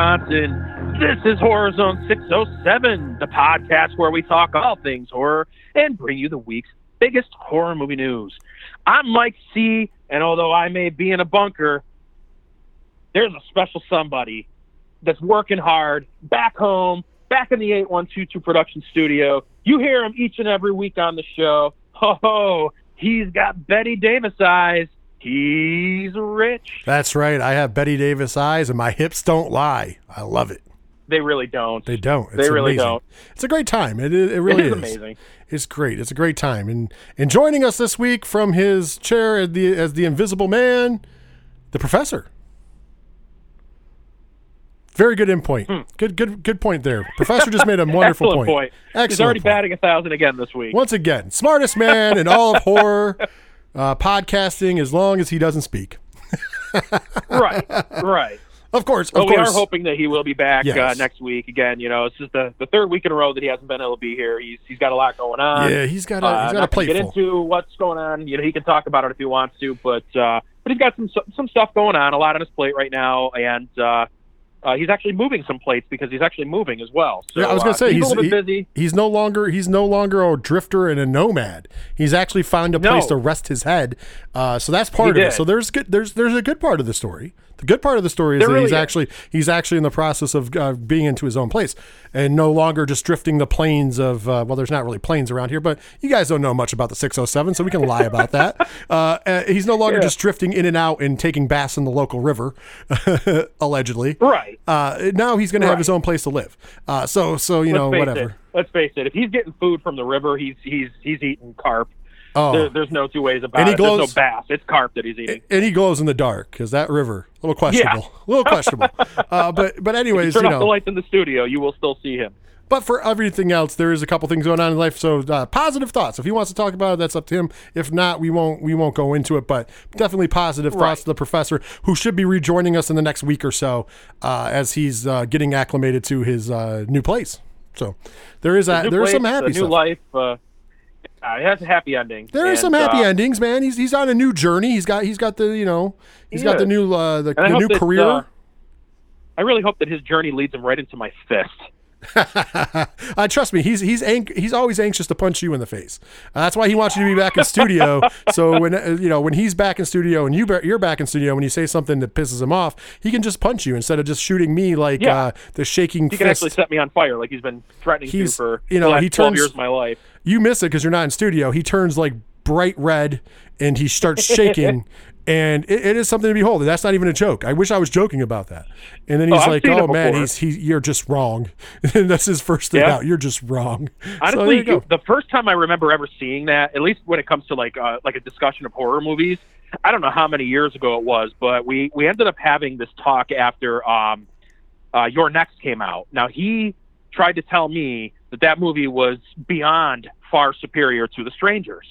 Wisconsin. This is Horror Zone 607, the podcast where we talk all things horror and bring you the week's biggest horror movie news. I'm Mike C, and although I may be in a bunker, there's a special somebody that's working hard back home, back in the 8122 production studio. You hear him each and every week on the show. Ho ho, he's got Bette Davis eyes. He's rich. That's right. I have Bette Davis eyes and my hips don't lie. I love it. They really don't. They don't. It's They really amazing. don't. It's a great time. It, it, it really it is is. amazing. It's great. It's a great time. And and joining us this week from his chair as the as the invisible man, the professor. Very good in point. Good good good point there. Professor just made a wonderful Hmm. Excellent point. Excellent He's already point. batting a thousand again this week. Once again, smartest man in all of horror uh, podcasting as long as he doesn't speak. right, right. Of course, of Well, we course. are hoping that he will be back uh, next week again. You know, it's just the, the third week in a row that he hasn't been able to be here. He's he's got a lot going on. yeah, he's got a Uh, he's got a plate get into what's going on. You know, he can talk about it if he wants to, but uh, but he's got some some stuff going on, a lot on his plate right now, and uh, uh, he's actually moving some plates because he's actually moving as well. So, Yeah, I was going gonna say he's, he's a little bit he- busy. he's no longer he's no longer a drifter and a nomad. He's actually found a place to rest his head. Uh, so that's part He of it. So there's good there's there's a good part of the story. The good part of the story is There that really he's is. actually he's actually in the process of uh, being into his own place and no longer just drifting the plains of uh, well, there's not really plains around here, but you guys don't know much about the 607, so we can lie about that. Uh, uh, he's no longer Yeah. just drifting in and out and taking baths in the local river, allegedly. Right. Uh, now he's going to have his own place to live. Uh, so so you Let's know whatever. It. Let's face it. If he's getting food from the river, he's he's he's eating carp. Oh. There, there's no two ways about And he it. There's no bass. It's carp that he's eating. and he glows in the dark because that river a little questionable, a little questionable. Uh, but but anyways, Turn you off the lights in the studio, you will still see him. But for everything else, there is a couple things going on in life. So uh, positive thoughts. If he wants to talk about it, that's up to him. If not, we won't we won't go into it. But definitely positive Right. thoughts to the professor, who should be rejoining us in the next week or so, uh, as he's uh, getting acclimated to his uh, new place. So there is a, there is some happy a new stuff. life. Uh, uh, it has a happy ending. There are some happy uh, endings, man. He's he's on a new journey. He's got he's got the you know he's He got the new uh, the, the new that, career. uh, I really hope that his journey leads him right into my fist. uh, trust me, he's he's ang- he's always anxious to punch you in the face. Uh, that's why he wants you to be back in studio. so when uh, you know when he's back in studio and you you're back in studio, when you say something that pisses him off, he can just punch you instead of just shooting me like Yeah. uh, the shaking He can actually set me on fire like he's been threatening He's- to for you know, he turns- years of my life. you miss it because you're not in studio. He turns like bright red and he starts shaking. And it, it is something to behold. That's not even a joke. I wish I was joking about that. And then he's Oh, like, "Oh man, he's he, you're just wrong." and that's his first thing Yeah. out. You're just wrong. Honestly, go. the first time I remember ever seeing that, at least when it comes to like uh, like a discussion of horror movies, I don't know how many years ago it was, but we we ended up having this talk after um, uh, You're Next came out. Now he tried to tell me that that movie was beyond far superior to The Strangers,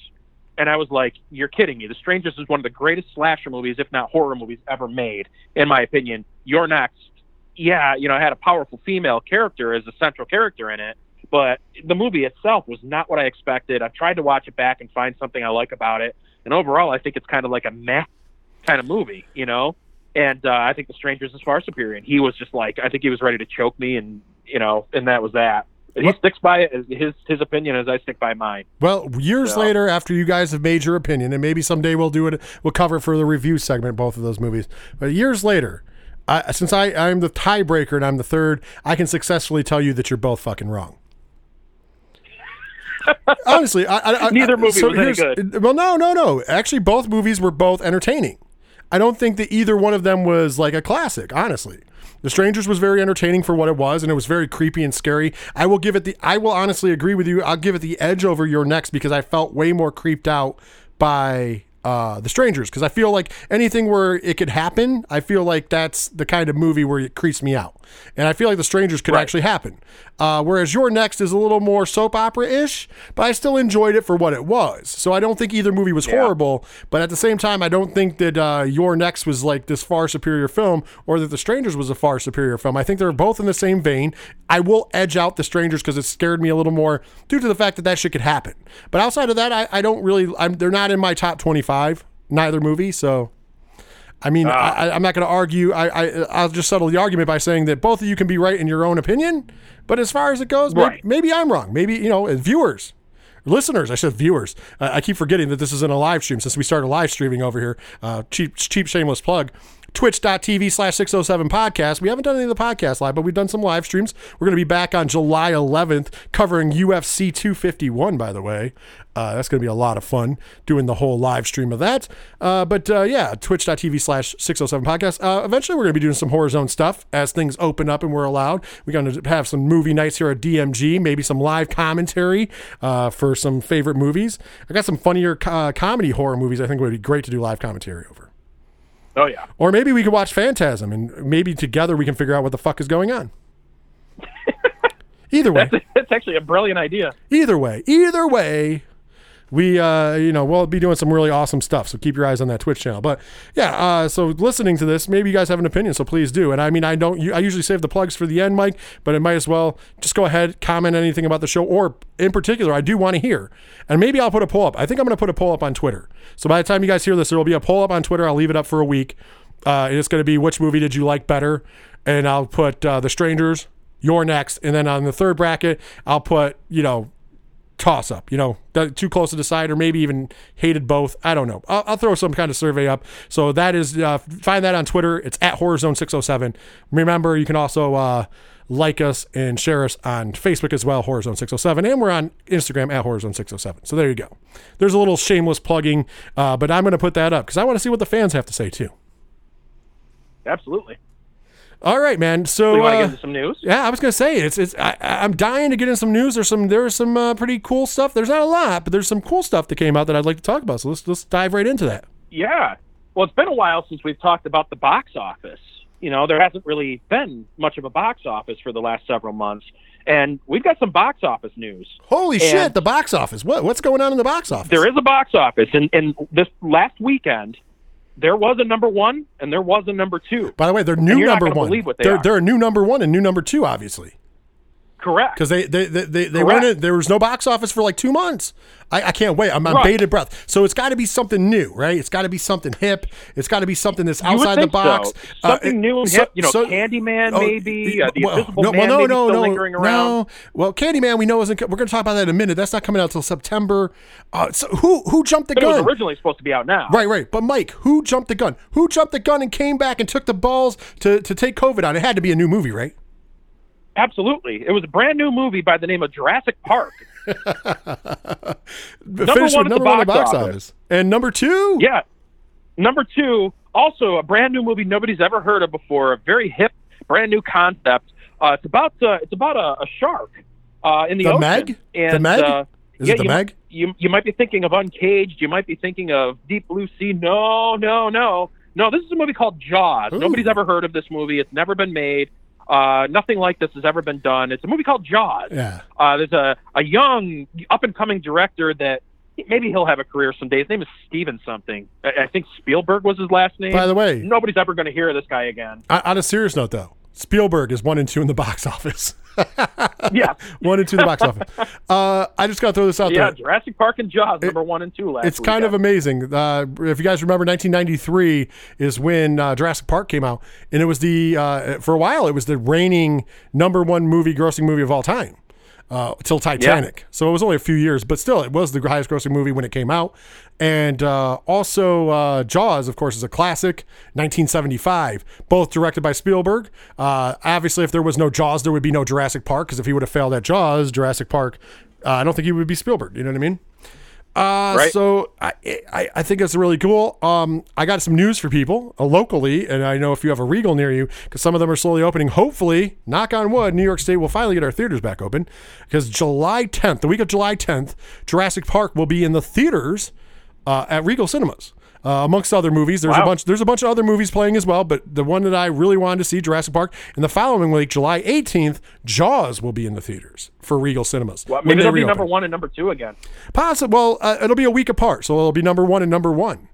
and I was like, "You're kidding me! The Strangers is one of the greatest slasher movies, if not horror movies, ever made, in my opinion. You're Next, yeah, you know, I had a powerful female character as a central character in it." but the movie itself was not what I expected. I've tried to watch it back and find something I like about it, and overall, I think it's kind of like a meh kind of movie, you know. And uh, I think The Strangers is far superior. And he was just like, I think he was ready to choke me, and you know, and that was that. He sticks by it, his his opinion as I stick by mine. Well, years So- later, after you guys have made your opinion, and maybe someday we'll do it, we'll cover for the review segment both of those movies. But years later, I, since I, I'm the tiebreaker and I'm the third, I can successfully tell you that you're both fucking wrong. Honestly, I, I, Neither movie so was good. Well, no, no, no. Actually, both movies were both entertaining. I don't think that either one of them was like a classic, honestly. The Strangers was very entertaining for what it was, and it was very creepy and scary. I will give it the. I will honestly agree with you. I'll give it the edge over You're Next because I felt way more creeped out by uh, the strangers because I feel like anything where it could happen, I feel like that's the kind of movie where it creeps me out, and I feel like the strangers could Right. actually happen. Uh, whereas You're Next is a little more soap opera ish, but I still enjoyed it for what it was. So I don't think either movie was horrible, but at the same time, I don't think that uh, You're Next was like this far superior film or that the strangers was a far superior film. I think they're both in the same vein. I will edge out the strangers because it scared me a little more due to the fact that that shit could happen. But outside of that, I, I don't really. I'm, they're not in my top 25. Neither movie, so. I mean, Ah. I, I'm not going to argue. I, I, I'll just settle the argument by saying that both of you can be right in your own opinion. But as far as it goes, Right. maybe, I'm wrong. Maybe, you know, viewers, listeners, I said viewers. I I keep forgetting that this isn't a live stream since we started live streaming over here. Uh, cheap, cheap, shameless plug. Twitch.tv slash 607 podcast. We haven't done any of the podcast live, but we've done some live streams. We're going to be back on July 11th covering UFC 251, by the way. Uh, that's going to be a lot of fun doing the whole live stream of that. Uh, but uh, yeah, twitch.tv slash 607 podcast. Uh, eventually, we're going to be doing some Horror Zone stuff as things open up and we're allowed. We're going to have some movie nights here at DMG, maybe some live commentary uh, for some favorite movies. I got some funnier uh, comedy horror movies I think would be great to do live commentary over. Oh yeah. Or maybe we could watch Phantasm and maybe together we can figure out what the fuck is going on. Either way, That's actually a brilliant idea. either way, either way, we uh, you know we'll be doing some really awesome stuff. So keep your eyes on that Twitch channel. But yeah, uh, so listening to this, maybe you guys have an opinion, so please do. And I mean, I don't, I usually save the plugs for the end, Mike, but it might as well just go ahead, comment anything about the show, or in particular, I do want to hear. And maybe I'll put a poll up. I think I'm going to put a poll up on Twitter. So by the time you guys hear this, there will be a poll up on Twitter. I'll leave it up for a week. Uh, and it's going to be which movie did you like better, and I'll put uh, The Strangers, You're Next, and then on the third bracket, I'll put you know toss up, you know, too close to decide, or maybe even hated both. I don't know. I'll, I'll throw some kind of survey up. So that is, uh, find that on Twitter. It's at HorrorZone607. Remember, you can also uh, like us and share us on Facebook as well, HorrorZone607. And we're on Instagram at HorrorZone607. So there you go. There's a little shameless plugging, uh, but I'm going to put that up because I want to see what the fans have to say too. Absolutely. All right, man. So, We want to uh, get into some news. Yeah, I was gonna say it's it's I, I'm dying to get in some news. There's some there's some uh, pretty cool stuff. There's not a lot, but there's some cool stuff that came out that I'd like to talk about. So let's let's dive right into that. Yeah. Well, it's been a while since we've talked about the box office. You know, there hasn't really been much of a box office for the last several months, and we've got some box office news. Holy shit, the box office. What what's going on in the box office? There is a box office, and, and this last weekend, there was a number one and there was a number two. By the way, they're new number one. believe what they they're are. they're a new number one and new number two, obviously, Correct. because they they they they, they weren't in, there was no box office for like two months. I, I can't wait. I'm on Right. bated breath. So it's got to be something new, right? It's got to be something hip. It's got to be something that's outside the box. so. Uh, Something it- new and so- hip. You know, so- Candyman Oh, maybe. Uh, the well, Invisible no, Man well, no, no, still no, lingering around. No. Well, Candyman, we know isn't. We're going to talk about that in a minute. That's not coming out till September. Uh, so who who jumped the But it was originally supposed to be out now. Right, right. But Mike, who jumped the gun? Who jumped the gun and came back and took the balls to, to take COVID on? It had to be a new movie, right? Absolutely. It was a brand new movie by the name of Jurassic Park. Number one at the number one in the box office. office. And number two? Yeah. Number two, also a brand new movie nobody's ever heard of before. A very hip, brand new concept. Uh, it's about uh, it's about a, a shark uh, in the, The ocean. Meg? And, The Meg? Uh, Is yeah, it the you, Meg? You you might be thinking of Uncaged. You might be thinking of Deep Blue Sea. No, no, no, no. This is a movie called Jaws. Ooh. Nobody's ever heard of this movie. It's never been made. Uh, nothing like this has ever been done. It's a movie called Jaws. Yeah. Uh, there's a, a young, up and coming director that maybe he'll have a career someday. His name is Steven something. I, I think Spielberg was his last name. By the way, nobody's ever going to hear of this guy again. on a serious note, though, Spielberg is one and two in the box office. Yeah, one and two in the box office. Uh, I just got to throw this out yeah. there. Yeah, Jurassic Park and Jaws, number one and two last. Year. It's kind of amazing. Uh, if you guys remember, 1993 is when uh, Jurassic Park came out, and it was the uh, for a while it was the reigning number one movie, grossing movie of all time. Uh, till Titanic, so it was only a few years, but still, it was the highest grossing movie when it came out. And uh, also, uh, Jaws, of course, is a classic, 1975, both directed by Spielberg. Uh, obviously, if there was no Jaws, there would be no Jurassic Park, because if he would have failed at Jaws, Jurassic Park, uh, I don't think he would be Spielberg. You know what I mean? Uh, Right. So I, I I think it's really cool. Um, I got some news for people uh, locally, and I know if you have a Regal near you, because some of them are slowly opening. Hopefully, knock on wood, New York State will finally get our theaters back open. Because July 10th, the week of July 10th, Jurassic Park will be in the theaters uh, at Regal Cinemas. Uh, amongst other movies, there's a bunch. There's a bunch of other movies playing as well, but the one that I really wanted to see, Jurassic Park, and the following week, July 18th, Jaws will be in the theaters for Regal Cinemas. Well, maybe they they'll be number one and number two again. Possible. Well, uh, it'll be a week apart, so it'll be number one and number one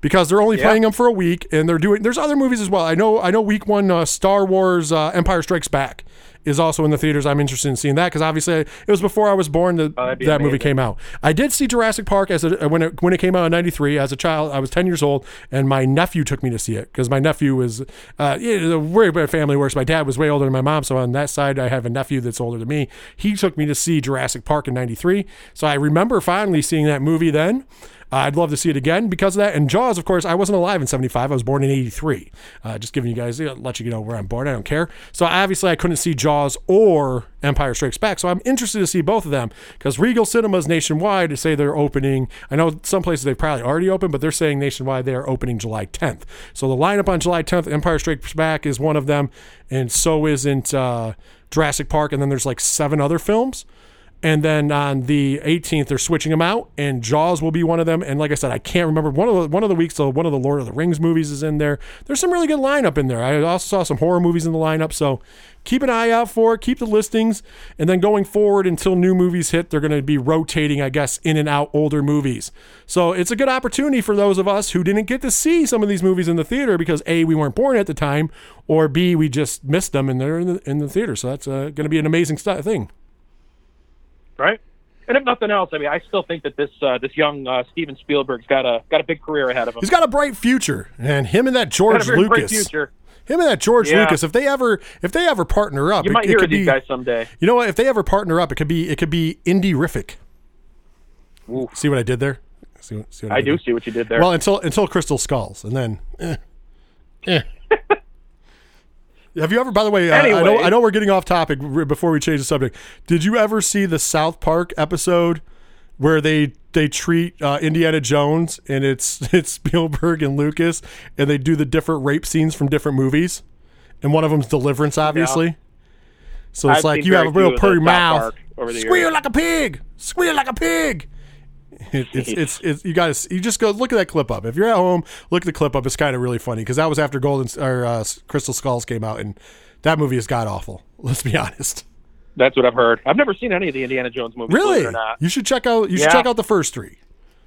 because they're only Yeah. playing them for a week, and they're doing. There's other movies as well. I know. I know. Week one, uh, Star Wars: uh, Empire Strikes Back is also in the theaters. I'm interested in seeing that because obviously it was before I was born that Oh, that movie came out. I did see Jurassic Park as a, when it when it came out in '93 as a child. I was 10 years old, and my nephew took me to see it because my nephew was uh, way my family works. My dad was way older than my mom, so on that side I have a nephew that's older than me. He took me to see Jurassic Park in '93, so I remember finally seeing that movie then. I'd love to see it again because of that. And Jaws, of course, I wasn't alive in 75. I was born in 83. Uh, just giving you guys, let you know where I'm born. I don't care. So obviously, I couldn't see Jaws or Empire Strikes Back. So I'm interested to see both of them because Regal Cinemas nationwide to say they're opening. I know some places they've probably already opened, but they're saying nationwide they are opening July 10th. So the lineup on July 10th, Empire Strikes Back is one of them, and so isn't uh, Jurassic Park. And then there's like seven other films. And then on the 18th, they're switching them out, and Jaws will be one of them. And like I said, I can't remember one of the one of the weeks. So one of the Lord of the Rings movies is in there. There's some really good lineup in there. I also saw some horror movies in the lineup. So keep an eye out for it. Keep the listings, and then going forward until new movies hit, they're going to be rotating, I guess, in and out older movies. So it's a good opportunity for those of us who didn't get to see some of these movies in the theater because a we weren't born at the time, or b we just missed them and they're in the in the theater. So that's uh, going to be an amazing st- thing. Right? And if nothing else, I mean, I still think that this uh, this young uh, Steven Spielberg's got a got a big career ahead of him. He's got a bright future, and him and that got George a very bright Lucas, future. him and that George Yeah. Lucas. If they ever, if they ever partner up, You it, might it hear of these be. guys someday. You know what? If they ever partner up, it could be it could be indie rific. See what I did there? See, what- see what I did do there? see what you did there. Well, until until Crystal Skulls, and then. Eh, eh. Have you ever, by the way, uh, I know I know we're getting off topic before we change the subject. Did you ever see the South Park episode where they they treat uh, Indiana Jones and it's it's Spielberg and Lucas and they do the different rape scenes from different movies, and one of them's Deliverance, obviously. So it's I've like you have a real purry mouth, Park over the squeal years. like a pig, squeal like a pig. It, it's, it's it's you guys you just go look at that clip up if you're at home look at the clip up it's kind of really funny because that was after Golden or uh, Crystal Skulls came out and that movie is god awful let's be honest That's what I've heard. I've never seen any of the Indiana Jones movies. really or not. you should check out you should check out the first three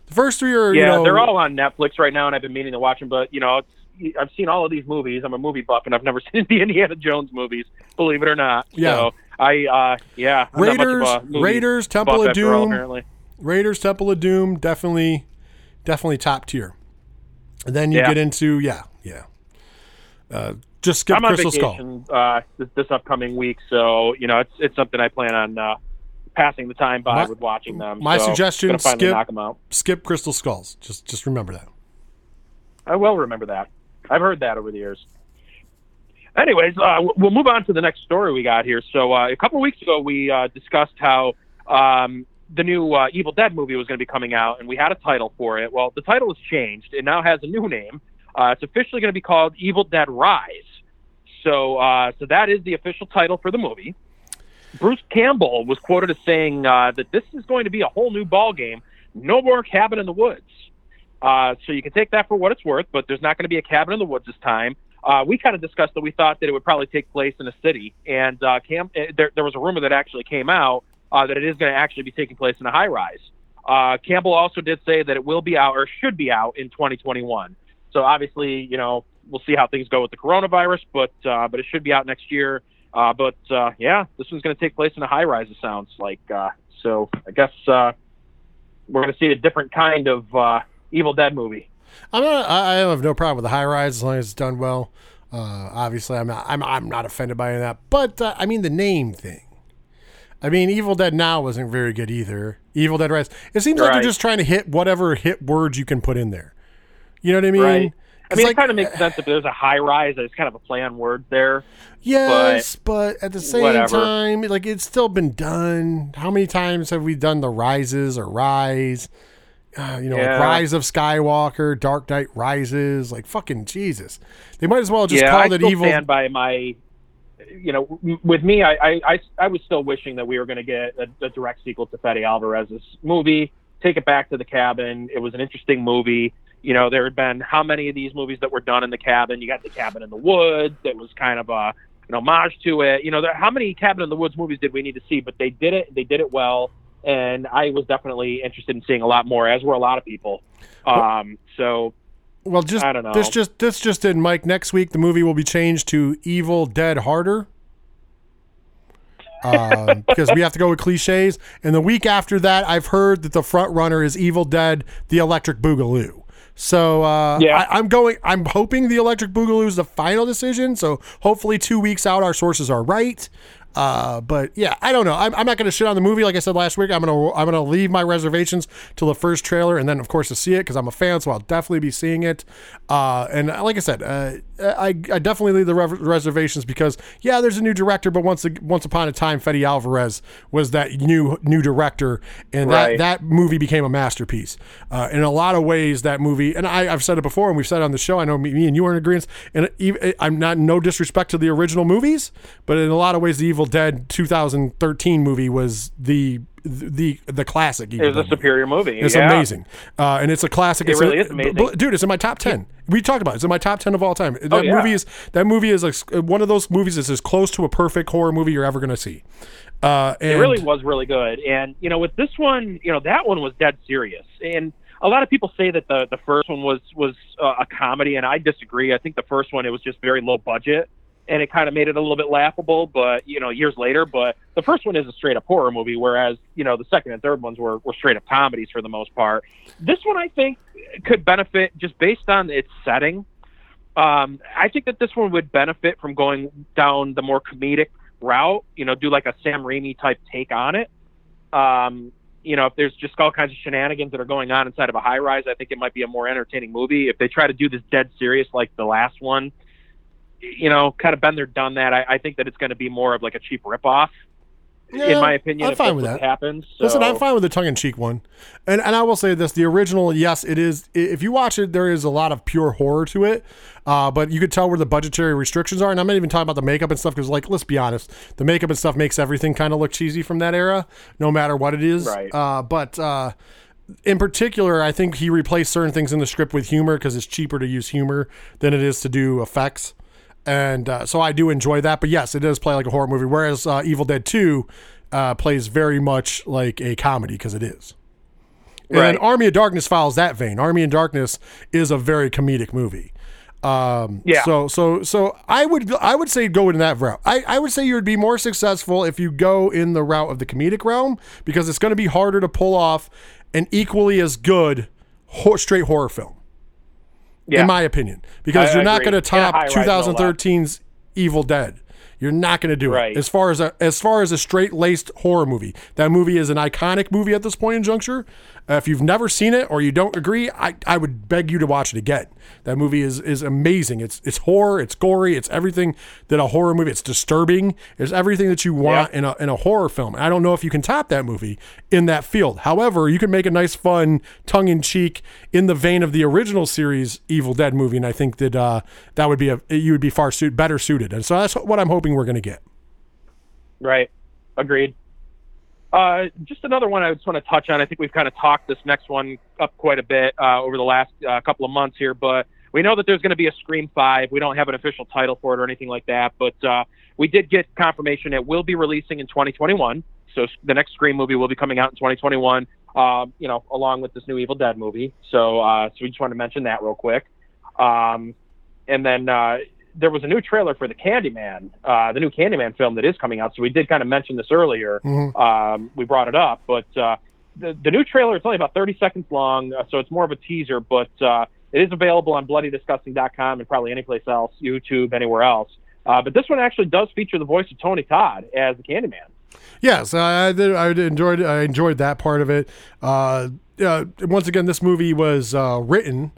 the first three are Yeah, you know they're all on Netflix right now, and I've been meaning to watch them. But you know, it's, I've seen all of these movies. I'm a movie buff, and I've never seen the Indiana Jones movies. Believe it or not. Yeah. So I, uh, yeah, I'm not much of Raiders a movie Raiders Temple of after all, Doom apparently. Raiders Temple of Doom definitely definitely top tier and then you Yeah. get into yeah yeah uh, just skip I'm Crystal Skull uh, this, this upcoming week, so you know it's it's something I plan on uh, passing the time by My- with watching them. my so suggestion, skip- knock them out. skip Crystal Skulls just just remember that I will remember that. I've heard that over the years. Anyways, uh, we'll move on to the next story we got here. So uh, a couple of weeks ago, we uh, discussed how um, the new uh, Evil Dead movie was going to be coming out, and we had a title for it. Well, the title has changed. It now has a new name. Uh, it's officially going to be called Evil Dead Rise. So, uh, so that is the official title for the movie. Bruce Campbell was quoted as saying uh, that this is going to be a whole new ball game. No more cabin in the woods. Uh, so you can take that for what it's worth, but there's not going to be a cabin in the woods this time. Uh, we kind of discussed that we thought that it would probably take place in a city, and Cam- there, there was a rumor that actually came out uh, that it is going to actually be taking place in a high rise. Uh, Campbell also did say that it will be out or should be out in 2021. So obviously, you know, we'll see how things go with the coronavirus, but uh, but it should be out next year. Uh, but uh, yeah, this one's going to take place in a high rise. It sounds like. Uh, so I guess uh, we're going to see a different kind of uh, Evil Dead movie. I'm not, I have no problem with the high rise as long as it's done well. Uh, obviously, I'm not. I'm, I'm not offended by any of that. But uh, I mean, the name thing. I mean, Evil Dead Now wasn't very good either. Evil Dead Rise. It seems like Right. they're just trying to hit whatever hit words you can put in there. You know what I mean? Right. I mean, like- it kind of makes sense if there's a high rise. It's kind of a play on words there. Yes, but, at the same whatever. time, like it's still been done. How many times have we done the rises or rise? uh, you know, Yeah. like Rise of Skywalker, Dark Knight Rises, like fucking Jesus. They might as well just yeah, called I it evil. stand by my. You know, with me, I, I, I, was still wishing that we were going to get a, a direct sequel to Fede Alvarez's movie. Take it back to the cabin. It was an interesting movie. You know, there had been how many of these movies that were done in the cabin? You got the Cabin in the Woods. That was kind of a an homage to it. You know, there, how many Cabin in the Woods movies did we need to see? But they did it. They did it well, and I was definitely interested in seeing a lot more, as were a lot of people. Um, so well, just I don't know. this just this just did, Mike. Next week, the movie will be changed to Evil Dead Harder. um, because we have to go with cliches. And the week after that, I've heard that the front runner is Evil Dead: The Electric Boogaloo. So uh, Yeah. I, I'm going. I'm hoping the Electric Boogaloo is the final decision. So hopefully, two weeks out, our sources are right. Uh, but yeah, I don't know. I'm, I'm not going to shit on the movie. Like I said last week, I'm gonna I'm gonna leave my reservations till the first trailer, and then of course to see it because I'm a fan, so I'll definitely be seeing it. Uh, and like I said, uh, I, I definitely leave the rev- reservations because yeah, there's a new director, but once once upon a time, Fede Alvarez was that new new director, and Right. that that movie became a masterpiece. Uh, in a lot of ways, that movie, and I, I've said it before, and we've said it on the show. I know me, me and you are in agreement. And even, I'm not no disrespect to the original movies, but in a lot of ways, the Evil Dead 2013 movie was the the the classic. it was a superior movie. It's yeah. amazing, uh, and it's a classic. It It's really a- is amazing. b- dude. It's in my top ten. We talked about it. It's in my top ten of all time. That yeah. movie is that movie is like one of those movies that's as close to a perfect horror movie you're ever going to see. Uh, and It really was really good. And you know, with this one, you know, that one was dead serious. And a lot of people say that the the first one was was uh, a comedy, and I disagree. I think the first one it was just very low budget, and it kind of made it a little bit laughable. But you know, years later, but the first one is a straight up horror movie, whereas you know the second and third ones were were straight up comedies for the most part. This one, I think, could benefit just based on its setting. Um, I think that this one would benefit from going down the more comedic route. You know, do like a Sam Raimi type take on it. Um, you know, if there's just all kinds of shenanigans that are going on inside of a high rise, I think it might be a more entertaining movie. If they try to do this dead serious like the last one, you know, kind of been there, done that, I, I think that it's going to be more of like a cheap ripoff. Yeah, in my opinion, I'm if fine with that. happens. Listen, I'm fine with the tongue-in-cheek one, and and I will say this: the original, yes, it is. If you watch it, there is a lot of pure horror to it, uh, but you could tell where the budgetary restrictions are. And I'm not even talking about the makeup and stuff because, like, let's be honest, the makeup and stuff makes everything kind of look cheesy from that era, no matter what it is. Right. Uh, but uh, in particular, I think he replaced certain things in the script with humor because it's cheaper to use humor than it is to do effects. And uh, so I do enjoy that. But yes, it does play like a horror movie. Whereas uh, Evil Dead 2 uh, plays very much like a comedy because it is. And Right. Army of Darkness follows that vein. Army of Darkness is a very comedic movie. Um, Yeah. So so so I would I would say go in that route. I, I would say you would be more successful if you go in the route of the comedic realm because it's going to be harder to pull off an equally as good ho- straight horror film yeah. in my opinion, because I you're not going to top high-rise, no less. 2013's Evil Dead. You're not going to do Right. it. As far as a as far as a straight laced horror movie, that movie is an iconic movie at this point in juncture. Uh, if you've never seen it or you don't agree, I, I would beg you to watch it again. That movie is is amazing. It's it's horror. It's gory. It's everything that a horror movie. It's disturbing. It's everything that you want in a in a horror film. I don't know if you can top that movie in that field. However, you can make a nice, fun, tongue in cheek, in the vein of the original series Evil Dead movie, and I think that uh, that would be a you would be far suit better suited. And so that's what I'm hoping we're going to get. Right. Agreed. Uh, just another one I just want to touch on. I think we've kind of talked this next one up quite a bit uh, over the last uh, couple of months here, but we know that there's going to be a Scream 5. We don't have an official title for it or anything like that, but uh, we did get confirmation it will be releasing in 2021. So the next Scream movie will be coming out in 2021, um, you know, along with this new Evil Dead movie. So, uh, so we just wanted to mention that real quick. Um, and then uh, there was a new trailer for the Candyman, uh, the new Candyman film that is coming out. So we did kind of mention this earlier. Um, we brought it up, but uh, the the new trailer is only about 30 seconds long, uh, so it's more of a teaser. But uh, it is available on BloodyDisgusting.com and probably any place else, YouTube, anywhere else. Uh, but this one actually does feature the voice of Tony Todd as the Candyman. Yes, I, I did. I did enjoyed. I enjoyed that part of it. Uh, uh, once again, this movie was uh, written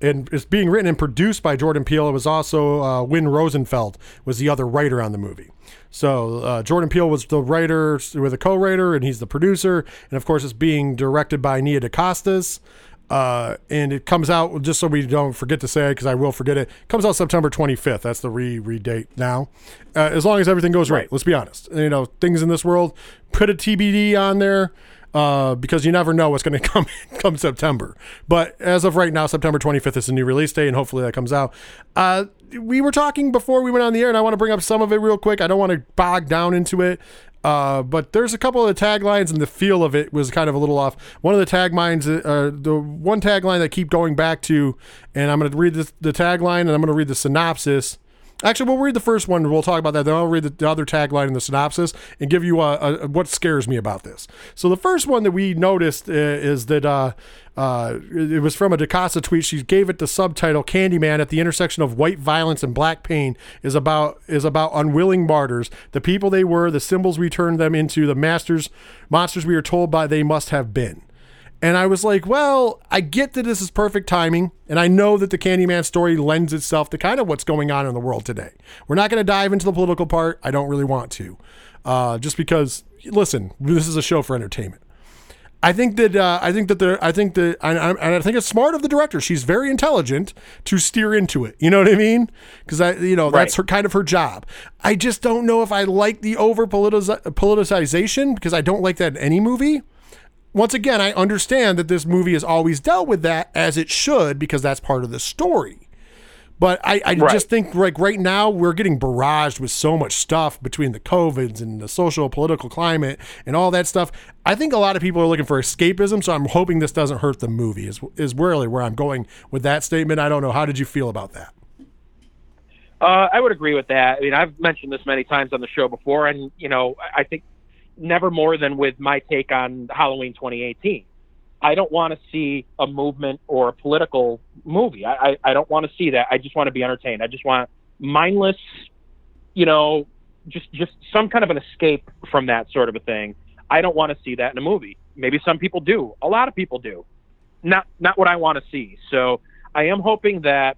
and it's being written and produced by Jordan Peele. It was also uh, Win Rosenfeld was the other writer on the movie. So uh, Jordan Peele was the writer with a co-writer, and he's the producer. And of course, it's being directed by Nia DaCosta's. Uh, and it comes out just so we don't forget to say it because I will forget it. Comes out September 25th. That's the re re date now. Uh, as long as everything goes right. Let's be honest. You know, things in this world. Put a TBD on there uh, because you never know what's going to come come September. But as of right now, September 25th is a new release date, and hopefully that comes out. Uh, we were talking before we went on the air, and I want to bring up some of it real quick. I don't want to bog down into it. Uh, but there's a couple of the taglines and the feel of it was kind of a little off. One of the taglines, uh, the one tagline that I keep going back to, and I'm going to read the, the tagline and I'm going to read the synopsis. Actually, we'll read the first one. We'll talk about that. Then I'll read the, the other tagline and the synopsis and give you a, a, what scares me about this. So the first one that we noticed uh, is that uh, uh, it was from a DaCosta tweet. She gave it the subtitle "Candyman at the intersection of white violence and black pain is about is about unwilling martyrs, the people they were, the symbols we turned them into, the masters monsters we are told by they must have been." And I was like, well, I get that this is perfect timing. And I know that the Candyman story lends itself to kind of what's going on in the world today. We're not going to dive into the political part. I don't really want to. Uh, just because, listen, this is a show for entertainment. I think that uh, I think that the I think that and I, I, think it's smart of the director. She's very intelligent to steer into it. You know what I mean? Because I you know that's her kind of her job. I just don't know if I like the over politicization because I don't like that in any movie once again, I understand that this movie has always dealt with that as it should because that's part of the story. But I, I right. just think like right now we're getting barraged with so much stuff between the COVIDs and the social political climate and all that stuff. I think a lot of people are looking for escapism, so I'm hoping this doesn't hurt the movie. Is is really where I'm going with that statement. I don't know. How did you feel about that? Uh, I would agree with that. I mean, I've mentioned this many times on the show before, and you know, I think never more than with my take on Halloween 2018. I don't want to see a movement or a political movie. I, I, I don't want to see that. I just want to be entertained. I just want mindless, you know, just just some kind of an escape from that sort of a thing. I don't want to see that in a movie. Maybe some people do. A lot of people do. Not not what I want to see. So I am hoping that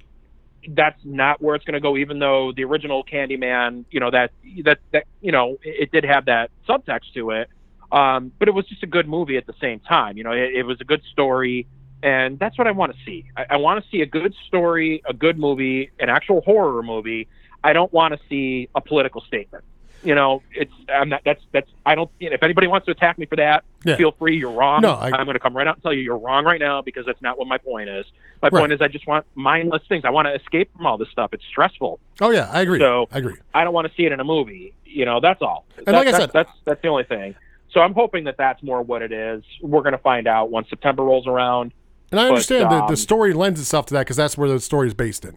that's not where it's going to go. Even though the original Candyman, you know that that that you know it, it did have that subtext to it, um, but it was just a good movie at the same time. You know, it, it was a good story, and that's what I want to see. I, I want to see a good story, a good movie, an actual horror movie. I don't want to see a political statement you know, it's I'm not. That's that's. I don't. You know, if anybody wants to attack me for that, yeah. feel free. You're wrong. No, I, am going to come right out and tell you you're wrong right now because that's not what my point is. My right. point is I just want mindless things. I want to escape from all this stuff. It's stressful. Oh yeah, I agree. So I agree. I don't want to see it in a movie. You know, that's all. And that, like I said, that's that's the only thing. So I'm hoping that that's more what it is. We're going to find out once September rolls around. And I understand but, um, that the story lends itself to that because that's where the story is based in.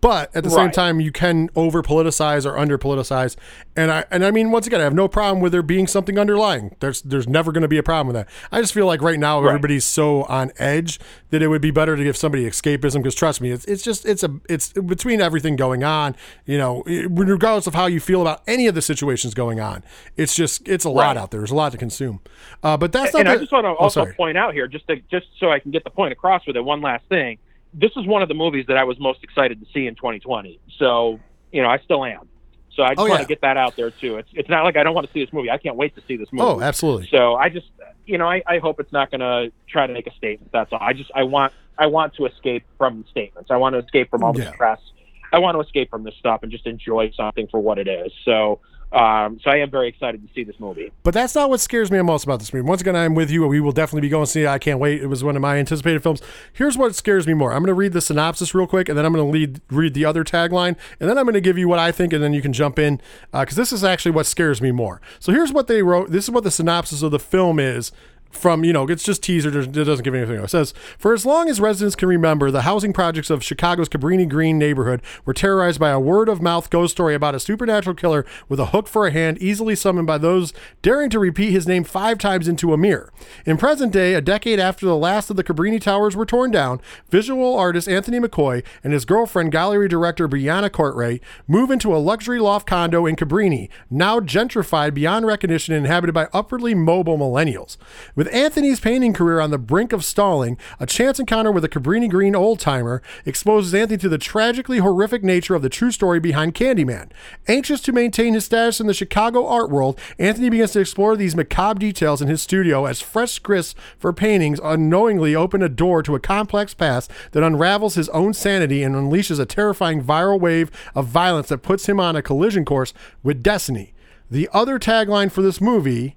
But at the right. same time, you can over politicize or under politicize, and I and I mean once again, I have no problem with there being something underlying. There's there's never going to be a problem with that. I just feel like right now right. everybody's so on edge that it would be better to give somebody escapism because trust me, it's it's just it's a it's between everything going on. You know, regardless of how you feel about any of the situations going on, it's just it's a lot out there. There's a lot to consume. Uh, but that's and, not. And the, I just want to oh, also point out here, just to, just so I can get the point across with it. One last thing this is one of the movies that I was most excited to see in 2020. So, you know, I still am. So I just oh, want yeah. to get that out there too. It's it's not like I don't want to see this movie. I can't wait to see this movie. Oh, absolutely. So I just you know I, I hope it's not going to try to make a statement. That's all. I just I want I want to escape from statements. I want to escape from all the yeah. stress. I want to escape from this stuff and just enjoy something for what it is. So um, so I am very excited to see this movie. But that's not what scares me most about this movie. Once again, I'm with you. We will definitely be going to see it. I can't wait. It was one of my anticipated films. Here's what scares me more. I'm going to read the synopsis real quick, and then I'm going to lead, read the other tagline, and then I'm going to give you what I think, and then you can jump in because uh, this is actually what scares me more. So here's what they wrote. This is what the synopsis of the film is from you know it's just teaser it doesn't give anything it says for as long as residents can remember the housing projects of chicago's cabrini green neighborhood were terrorized by a word-of-mouth ghost story about a supernatural killer with a hook for a hand easily summoned by those daring to repeat his name five times into a mirror. In present day a decade after the last of the cabrini towers were torn down visual artist anthony mccoy and his girlfriend gallery director brianna Cartwright move into a luxury loft condo in cabrini now gentrified beyond recognition and inhabited by upwardly mobile millennials With Anthony's painting career on the brink of stalling, a chance encounter with a Cabrini Green old timer exposes Anthony to the tragically horrific nature of the true story behind Candyman. Anxious to maintain his status in the Chicago art world, Anthony begins to explore these macabre details in his studio as fresh scripts for paintings unknowingly open a door to a complex past that unravels his own sanity and unleashes a terrifying viral wave of violence that puts him on a collision course with destiny. The other tagline for this movie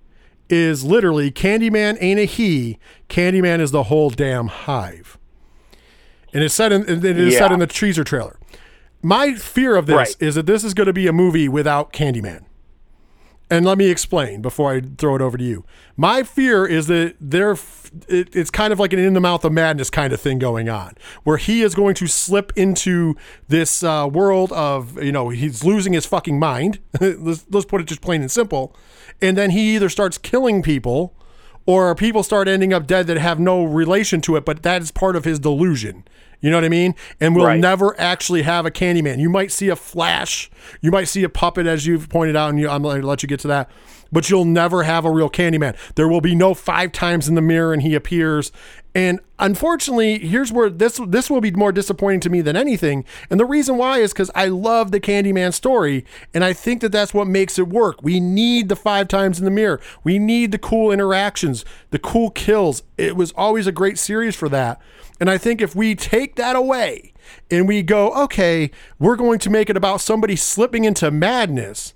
is literally Candyman ain't a he, Candyman is the whole damn hive. And it's said in it is said in the teaser trailer. My fear of this Right. is that this is going to be a movie without Candyman. And let me explain before I throw it over to you. My fear is that there, it, it's kind of like an in the mouth of madness kind of thing going on, where he is going to slip into this uh, world of, you know, he's losing his fucking mind. let's, let's put it just plain and simple. And then he either starts killing people or people start ending up dead that have no relation to it, but that is part of his delusion. You know what I mean? And we'll Right. never actually have a Candyman. You might see a flash, you might see a puppet, as you've pointed out, and you, I'm going to let you get to that. But you'll never have a real Candyman. There will be no five times in the mirror and he appears. And unfortunately, here's where this this will be more disappointing to me than anything. And the reason why is because I love the Candyman story, and I think that that's what makes it work. We need the five times in the mirror. We need the cool interactions, the cool kills. It was always a great series for that. And I think if we take that away and we go, okay, we're going to make it about somebody slipping into madness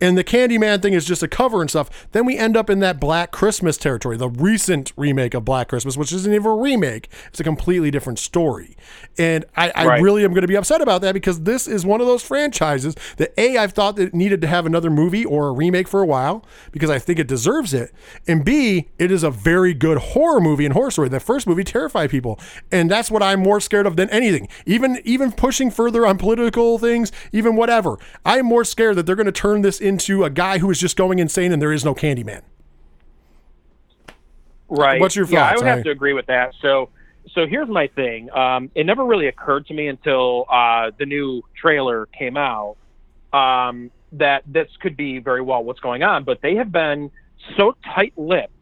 and the Candyman thing is just a cover and stuff, then we end up in that Black Christmas territory, the recent remake of Black Christmas, which isn't even a remake. It's a completely different story. And I, I Right. really am going to be upset about that because this is one of those franchises that A, I've thought that it needed to have another movie or a remake for a while because I think it deserves it. And B, it is a very good horror movie and horror story. The first movie terrified people. And that's what I'm more scared of than anything. Even even pushing further on political things, even whatever. I'm more scared that they're going to turn this into a guy who is just going insane and there is no Candyman. Right. What's your Yeah, I would have I- to agree with that. So, so here's my thing. Um, it never really occurred to me until uh, the new trailer came out um, that this could be very well what's going on. But they have been so tight-lipped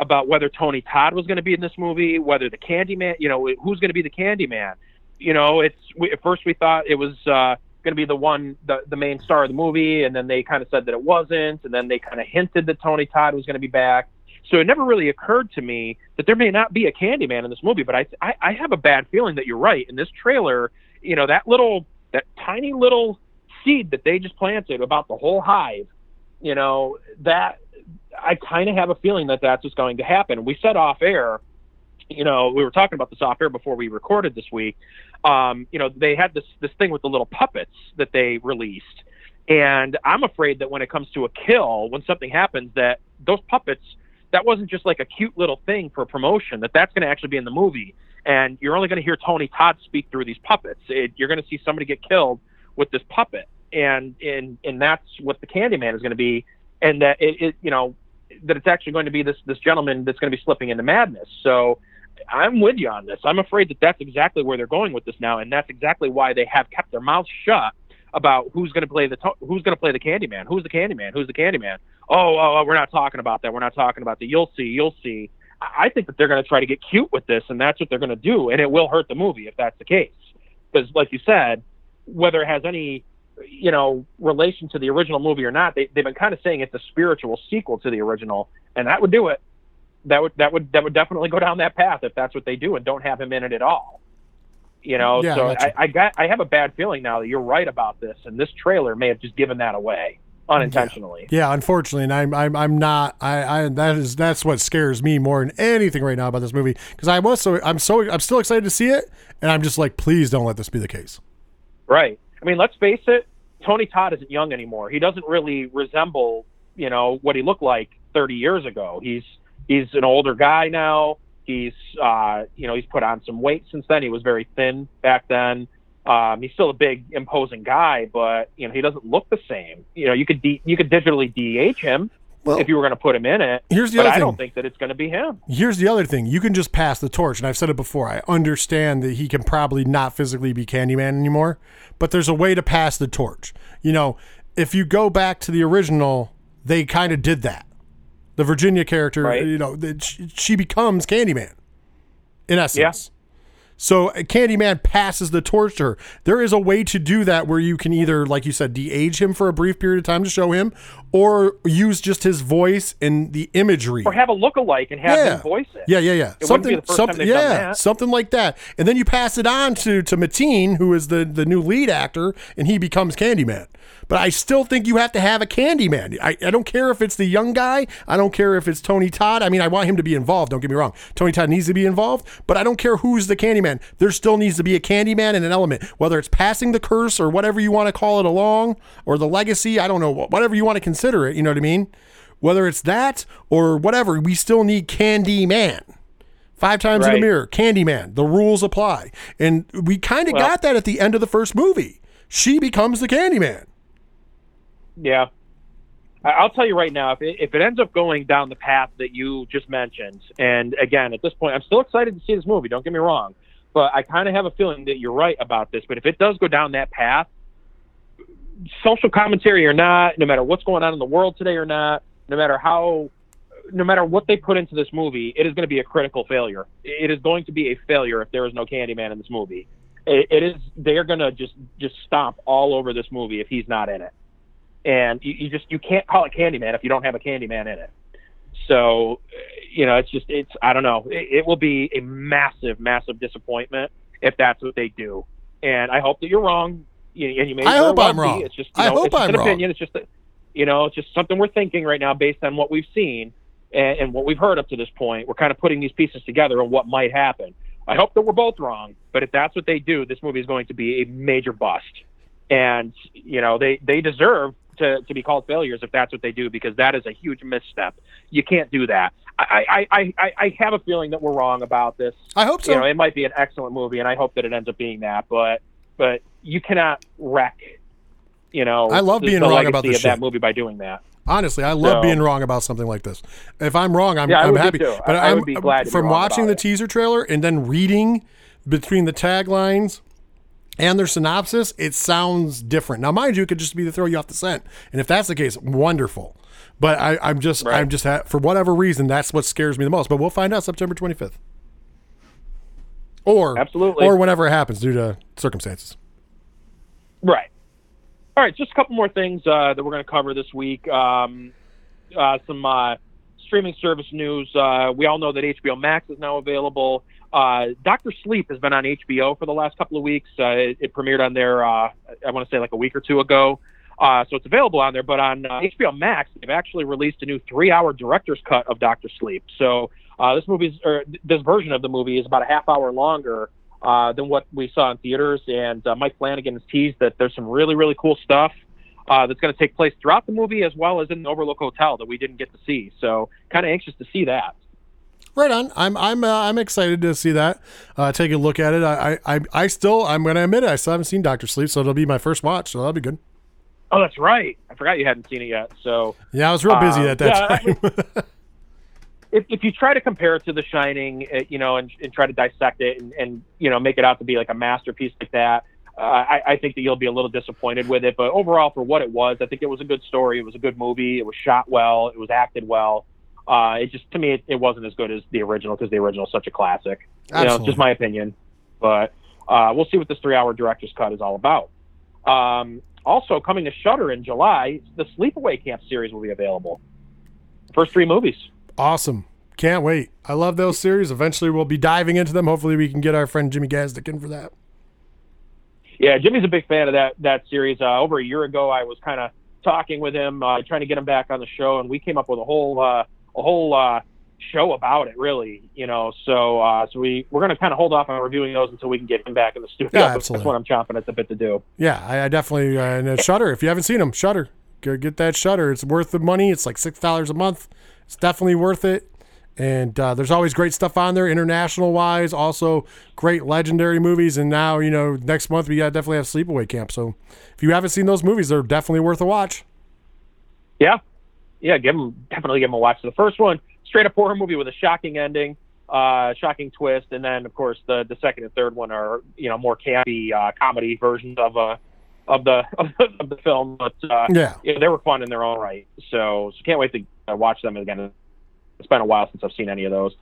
about whether Tony Todd was going to be in this movie, whether the Candyman, you know, who's going to be the Candyman. You know, it's we, at first we thought it was uh, going to be the one, the the main star of the movie, and then they kind of said that it wasn't, and then they kind of hinted that Tony Todd was going to be back. So it never really occurred to me that there may not be a Candyman in this movie, but I, I I have a bad feeling that you're right. In this trailer, you know, that little that tiny little seed that they just planted about the whole hive, you know, that I kind of have a feeling that that's what's going to happen. We said off air, you know, we were talking about this off air before we recorded this week. Um, you know, they had this this thing with the little puppets that they released, and I'm afraid that when it comes to a kill, when something happens, that those puppets that wasn't just like a cute little thing for promotion. That that's going to actually be in the movie, and you're only going to hear Tony Todd speak through these puppets. It, you're going to see somebody get killed with this puppet, and and and that's what the Candyman is going to be, and that it, it you know that it's actually going to be this this gentleman that's going to be slipping into madness. So I'm with you on this. I'm afraid that that's exactly where they're going with this now, and that's exactly why they have kept their mouths shut about who's going to play the who's going to play the Candyman, who's the Candyman, who's the Candyman. Oh, oh, oh, we're not talking about that. We're not talking about that. You'll see, you'll see. I I think that they're going to try to get cute with this, and that's what they're going to do, and it will hurt the movie if that's the case. Because, like you said, whether it has any you know relation to the original movie or not, they they've been kind of saying it's a spiritual sequel to the original, and that would do it. That would that would that would definitely go down that path if that's what they do and don't have him in it at all. You know, Yeah, so. I, I got I have a bad feeling now that you're right about this, and this trailer may have just given that away unintentionally. Yeah, unfortunately, and I'm I'm I'm not I, I that is that's what scares me more than anything right now about this movie because I was so I'm so I'm still excited to see it and I'm just like please don't let this be the case. Right. I mean, let's face it. Tony Todd isn't young anymore. He doesn't really resemble, you know, what he looked like 30 years ago. He's he's an older guy now. He's uh, you know, he's put on some weight since then. He was very thin back then. Um, he's still a big, imposing guy, but you know, he doesn't look the same. You know, you could de- you could digitally DH him Well, if you were going to put him in it. here's the but other I thing. don't think that it's going to be him. Here's the other thing. You can just pass the torch. And I've said it before. I understand that he can probably not physically be Candyman anymore, but there's a way to pass the torch. You know, if you go back to the original, they kind of did that. The Virginia character, Right. you know, that she, becomes Candyman in essence. So uh, Candyman passes the torch to her. There is a way to do that where you can either, like you said, de-age him for a brief period of time to show him, or use just his voice and the imagery. Or have a look-alike and have yeah. him voice it. Yeah, yeah, yeah. It wouldn't be the first something, done yeah, something like that. And then you pass it on to to Mateen, who is the the new lead actor, and he becomes Candyman. But I still think you have to have a Candyman. I, I don't care if it's the young guy. I don't care if it's Tony Todd. I mean, I want him to be involved. Don't get me wrong. Tony Todd needs to be involved, but I don't care who's the Candyman. There still needs to be a Candyman and an element, whether it's passing the curse or whatever you want to call it along, or the legacy. I don't know. Whatever you want to consider it. You know what I mean? Whether it's that or whatever, we still need Candyman. Five times in Right. the mirror, Candyman. The rules apply, and we kind of Well- got that at the end of the first movie. She becomes the Candyman. Yeah. I'll tell you right now, if it, if it ends up going down the path that you just mentioned, and again, at this point, I'm still excited to see this movie. Don't get me wrong, but I kind of have a feeling that you're right about this. But if it does go down that path, social commentary or not, no matter what's going on in the world today or not, no matter how, no matter what they put into this movie, it is going to be a critical failure. It is going to be a failure if there is no Candyman in this movie. It, it is. They are going to just just stomp all over this movie if he's not in it and you, you just you can't call it Candyman if you don't have a Candyman in it. So, you know, it's just it's I don't know. It, it will be a massive, massive disappointment if that's what they do. And I hope that you're wrong. You, and you may I hope I'm be. wrong. It's just you I hope it's just I'm an wrong. opinion. It's just that you know, it's just something we're thinking right now based on what we've seen and, and what we've heard up to this point. We're kind of putting these pieces together on what might happen. I hope that we're both wrong, but if that's what they do, this movie is going to be a major bust and you know they they deserve to, to be called failures if that's what they do because that is a huge misstep. You can't do that. I I, I, I have a feeling that we're wrong about this. I hope so. You know, it might be an excellent movie, and I hope that it ends up being that. But but you cannot wreck. You know, I love the- being the wrong about this of that movie by doing that. Honestly, I love So- being wrong about something like this. If I'm wrong, I'm, Yeah, I'm happy. But I- I I'm, would be glad from watching the it. teaser trailer and then reading between the taglines and their synopsis, it sounds different. Now, mind you, it could just be to throw you off the scent, and if that's the case, wonderful. But I, I'm just, Right. I'm just ha- for whatever reason, that's what scares me the most. But we'll find out September 25th, or Absolutely. or whenever it happens due to circumstances. Right. All right, just a couple more things uh, that we're going to cover this week. Um, uh, some uh, streaming service news. Uh, we all know that HBO Max is now available. Uh, Doctor Sleep has been on HBO for the last couple of weeks. Uh, it, it premiered on there, uh, I want to say like a week or two ago. Uh, so it's available on there. But on uh, HBO Max, they've actually released a new three-hour director's cut of Doctor Sleep. So uh, this movie's or this version of the movie is about a half hour longer uh, than what we saw in theaters. And uh, Mike Flanagan has teased that there's some really, really cool stuff uh, that's going to take place throughout the movie as well as in the Overlook Hotel that we didn't get to see. So kind of anxious to see that. Right on. I'm I'm uh, I'm excited to see that. Uh, take a look at it. I I, I, still I'm going to admit it. I still haven't seen Doctor Sleep, so it'll be my first watch. So that'll be good. Oh, that's right. I forgot you hadn't seen it yet. So Yeah, I was real busy Um, at that yeah, I time. if, if you try to compare it to The Shining, uh, you know, and, and try to dissect it and, and, you know, make it out to be like a masterpiece like that, uh, I, I think that you'll be a little disappointed with it. But overall, for what it was, I think it was a good story. It was a good movie. It was shot well. It was acted well. Uh, it just, to me, it, it wasn't as good as the original because the original is such a classic. You know, just my opinion. But uh, we'll see what this three hour director's cut is all about. Um, also, coming to Shudder in July, the Sleepaway Camp series will be available. First three movies. awesome. Can't wait. I love those series. Eventually, we'll be diving into them. Hopefully, we can get our friend Jimmy Gazdick in for that. Yeah, Jimmy's a big fan of that that series. Uh, over a year ago, I was kind of talking with him, uh, trying to get him back on the show, and we came up with a whole uh, a whole uh, show about it. Really, you know. So uh, so we we're going to kind of hold off on reviewing those until we can get him back in the studio. Yeah, That's what I'm chomping at the bit to do. Yeah, I, I definitely uh, and Shudder. If you haven't seen them, Shudder, go get that Shudder. It's worth the money. It's like six dollars a month. It's definitely worth it. And uh, there's always great stuff on there, international wise. Also, great legendary movies. And now, you know, next month we definitely have Sleepaway Camp. So, if you haven't seen those movies, they're definitely worth a watch. Yeah, yeah, give them definitely give them a watch. The first one, straight up horror movie with a shocking ending, uh, shocking twist, and then of course the the second and third one are you know more campy uh, comedy versions of uh of the of the film, but uh, Yeah. yeah, they were fun in their own right. So, so can't wait to uh, watch them again it's been a while since I've seen any of those.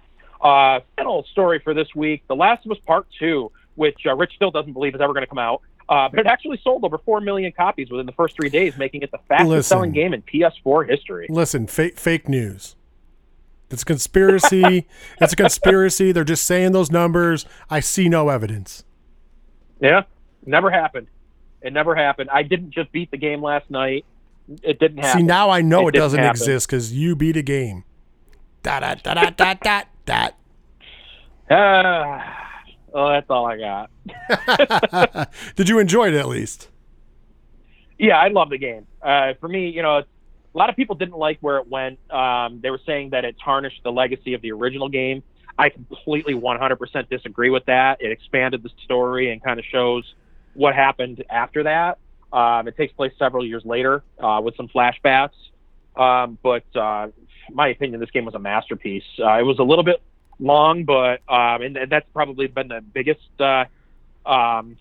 Uh, final story for this week: The Last of Us Part Two, which uh, Rich still doesn't believe is ever going to come out. Uh, but it actually sold over four million copies within the first three days, making it the fastest-selling game in PS4 history. Listen, fake fake news. It's a conspiracy. it's a conspiracy. They're just saying those numbers. I see no evidence. Yeah, never happened. It never happened. I didn't just beat the game last night. It didn't happen. See, now I know it, It doesn't happen. exist because you beat a game. Dot dot dot dot dot dot. Ah, oh, that's all I got. Did you enjoy it at least? Yeah, I love the game. Uh, for me, you know, a lot of people didn't like where it went. Um, they were saying that it tarnished the legacy of the original game. I completely 100% disagree with that. It expanded the story and kind of shows what happened after that. Um, it takes place several years later uh, with some flashbacks. Um, but uh, my opinion, this game was a masterpiece. Uh, it was a little bit long, but um, and, and that's probably been the biggest uh, um,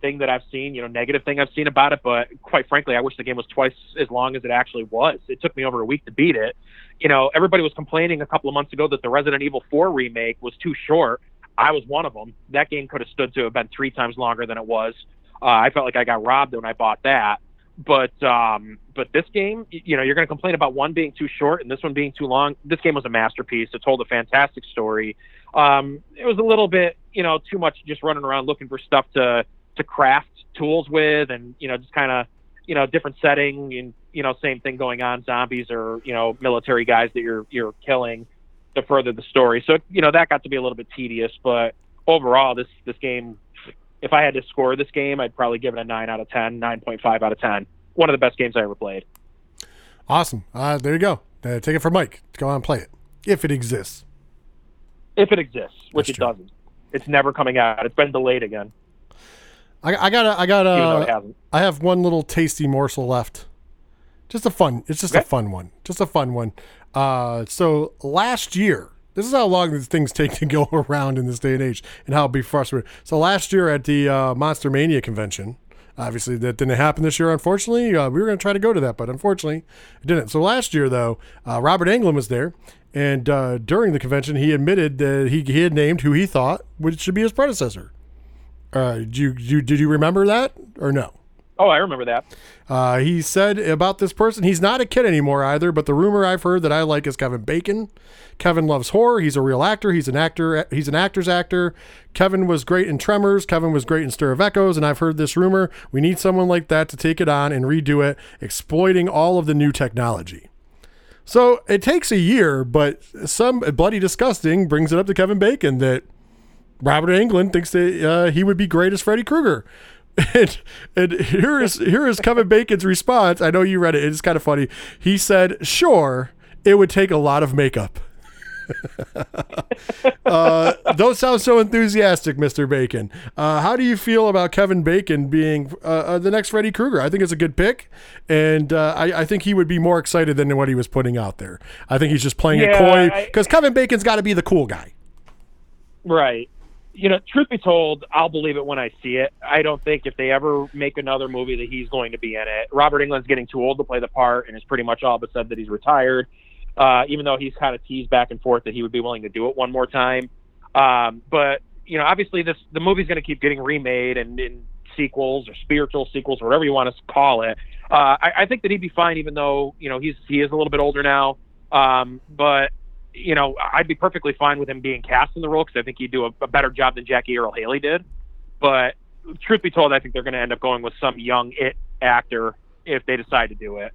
thing that I've seen, you know, negative thing I've seen about it. But quite frankly, I wish the game was twice as long as it actually was. It took me over a week to beat it. You know, everybody was complaining a couple of months ago that the Resident Evil 4 remake was too short. I was one of them. That game could have stood to have been three times longer than it was. Uh, I felt like I got robbed when I bought that. But um, but this game, you know, you're going to complain about one being too short and this one being too long. This game was a masterpiece. It told a fantastic story. Um, it was a little bit, you know, too much just running around looking for stuff to to craft tools with, and you know, just kind of, you know, different setting and you know, same thing going on. Zombies or you know, military guys that you're you're killing to further the story. So you know, that got to be a little bit tedious. But overall, this this game, if I had to score this game, I'd probably give it a nine out of 10, 9.5 out of ten. One of the best games I ever played. Awesome. Uh, there you go. Uh, take it from Mike. Go on and play it if it exists. If it exists, which That's it true. doesn't. It's never coming out. It's been delayed again, I, I got I got even though it hasn't. I have one little tasty morsel left. Just a fun. It's just a fun one. Just a fun one. Uh, so last year, this is how long these things take to go around in this day and age, and how it'd be frustrating. So last year at the uh, Monster Mania convention, obviously that didn't happen this year. Unfortunately, uh, we were going to try to go to that, but unfortunately, it didn't. So last year, though, uh, Robert Englund was there, and uh, during the convention, he admitted that he, he had named who he thought would should be his predecessor. Uh, did you, you did you remember that or no? Oh, I remember that. Uh, he said about this person, he's not a kid anymore either, but the rumor I've heard that I like is Kevin Bacon. Kevin loves horror. He's a real actor. He's an actor. He's an actor's actor. Kevin was great in Tremors. Kevin was great in Stir of Echoes. And I've heard this rumor. We need someone like that to take it on and redo it, exploiting all of the new technology. So it takes a year, but some bloody disgusting brings it up to Kevin Bacon that Robert Englund thinks that uh, he would be great as Freddy Krueger. And, and here is here is Kevin Bacon's response. I know you read it. It's kind of funny. He said, "Sure, it would take a lot of makeup." uh, don't sound so enthusiastic, Mr. Bacon. Uh, how do you feel about Kevin Bacon being uh, uh, the next Freddy Krueger? I think it's a good pick, and uh, I, I think he would be more excited than what he was putting out there. I think he's just playing it coy because Kevin Bacon's got to be the cool guy. Right. You know, truth be told, I'll believe it when I see it. I don't think if they ever make another movie that he's going to be in it. Robert Englund's getting too old to play the part and has pretty much all but said that he's retired. Uh, even though he's kind of teased back and forth that he would be willing to do it one more time. Um, but you know, obviously this the movie's going to keep getting remade and, and sequels or spiritual sequels, or whatever you want to call it. Uh, I, I think that he'd be fine, even though you know he's he is a little bit older now. Um, but you know, I'd be perfectly fine with him being cast in the role because I think he'd do a, a better job than Jackie Earle Haley did. But truth be told, I think they're going to end up going with some young it actor if they decide to do it.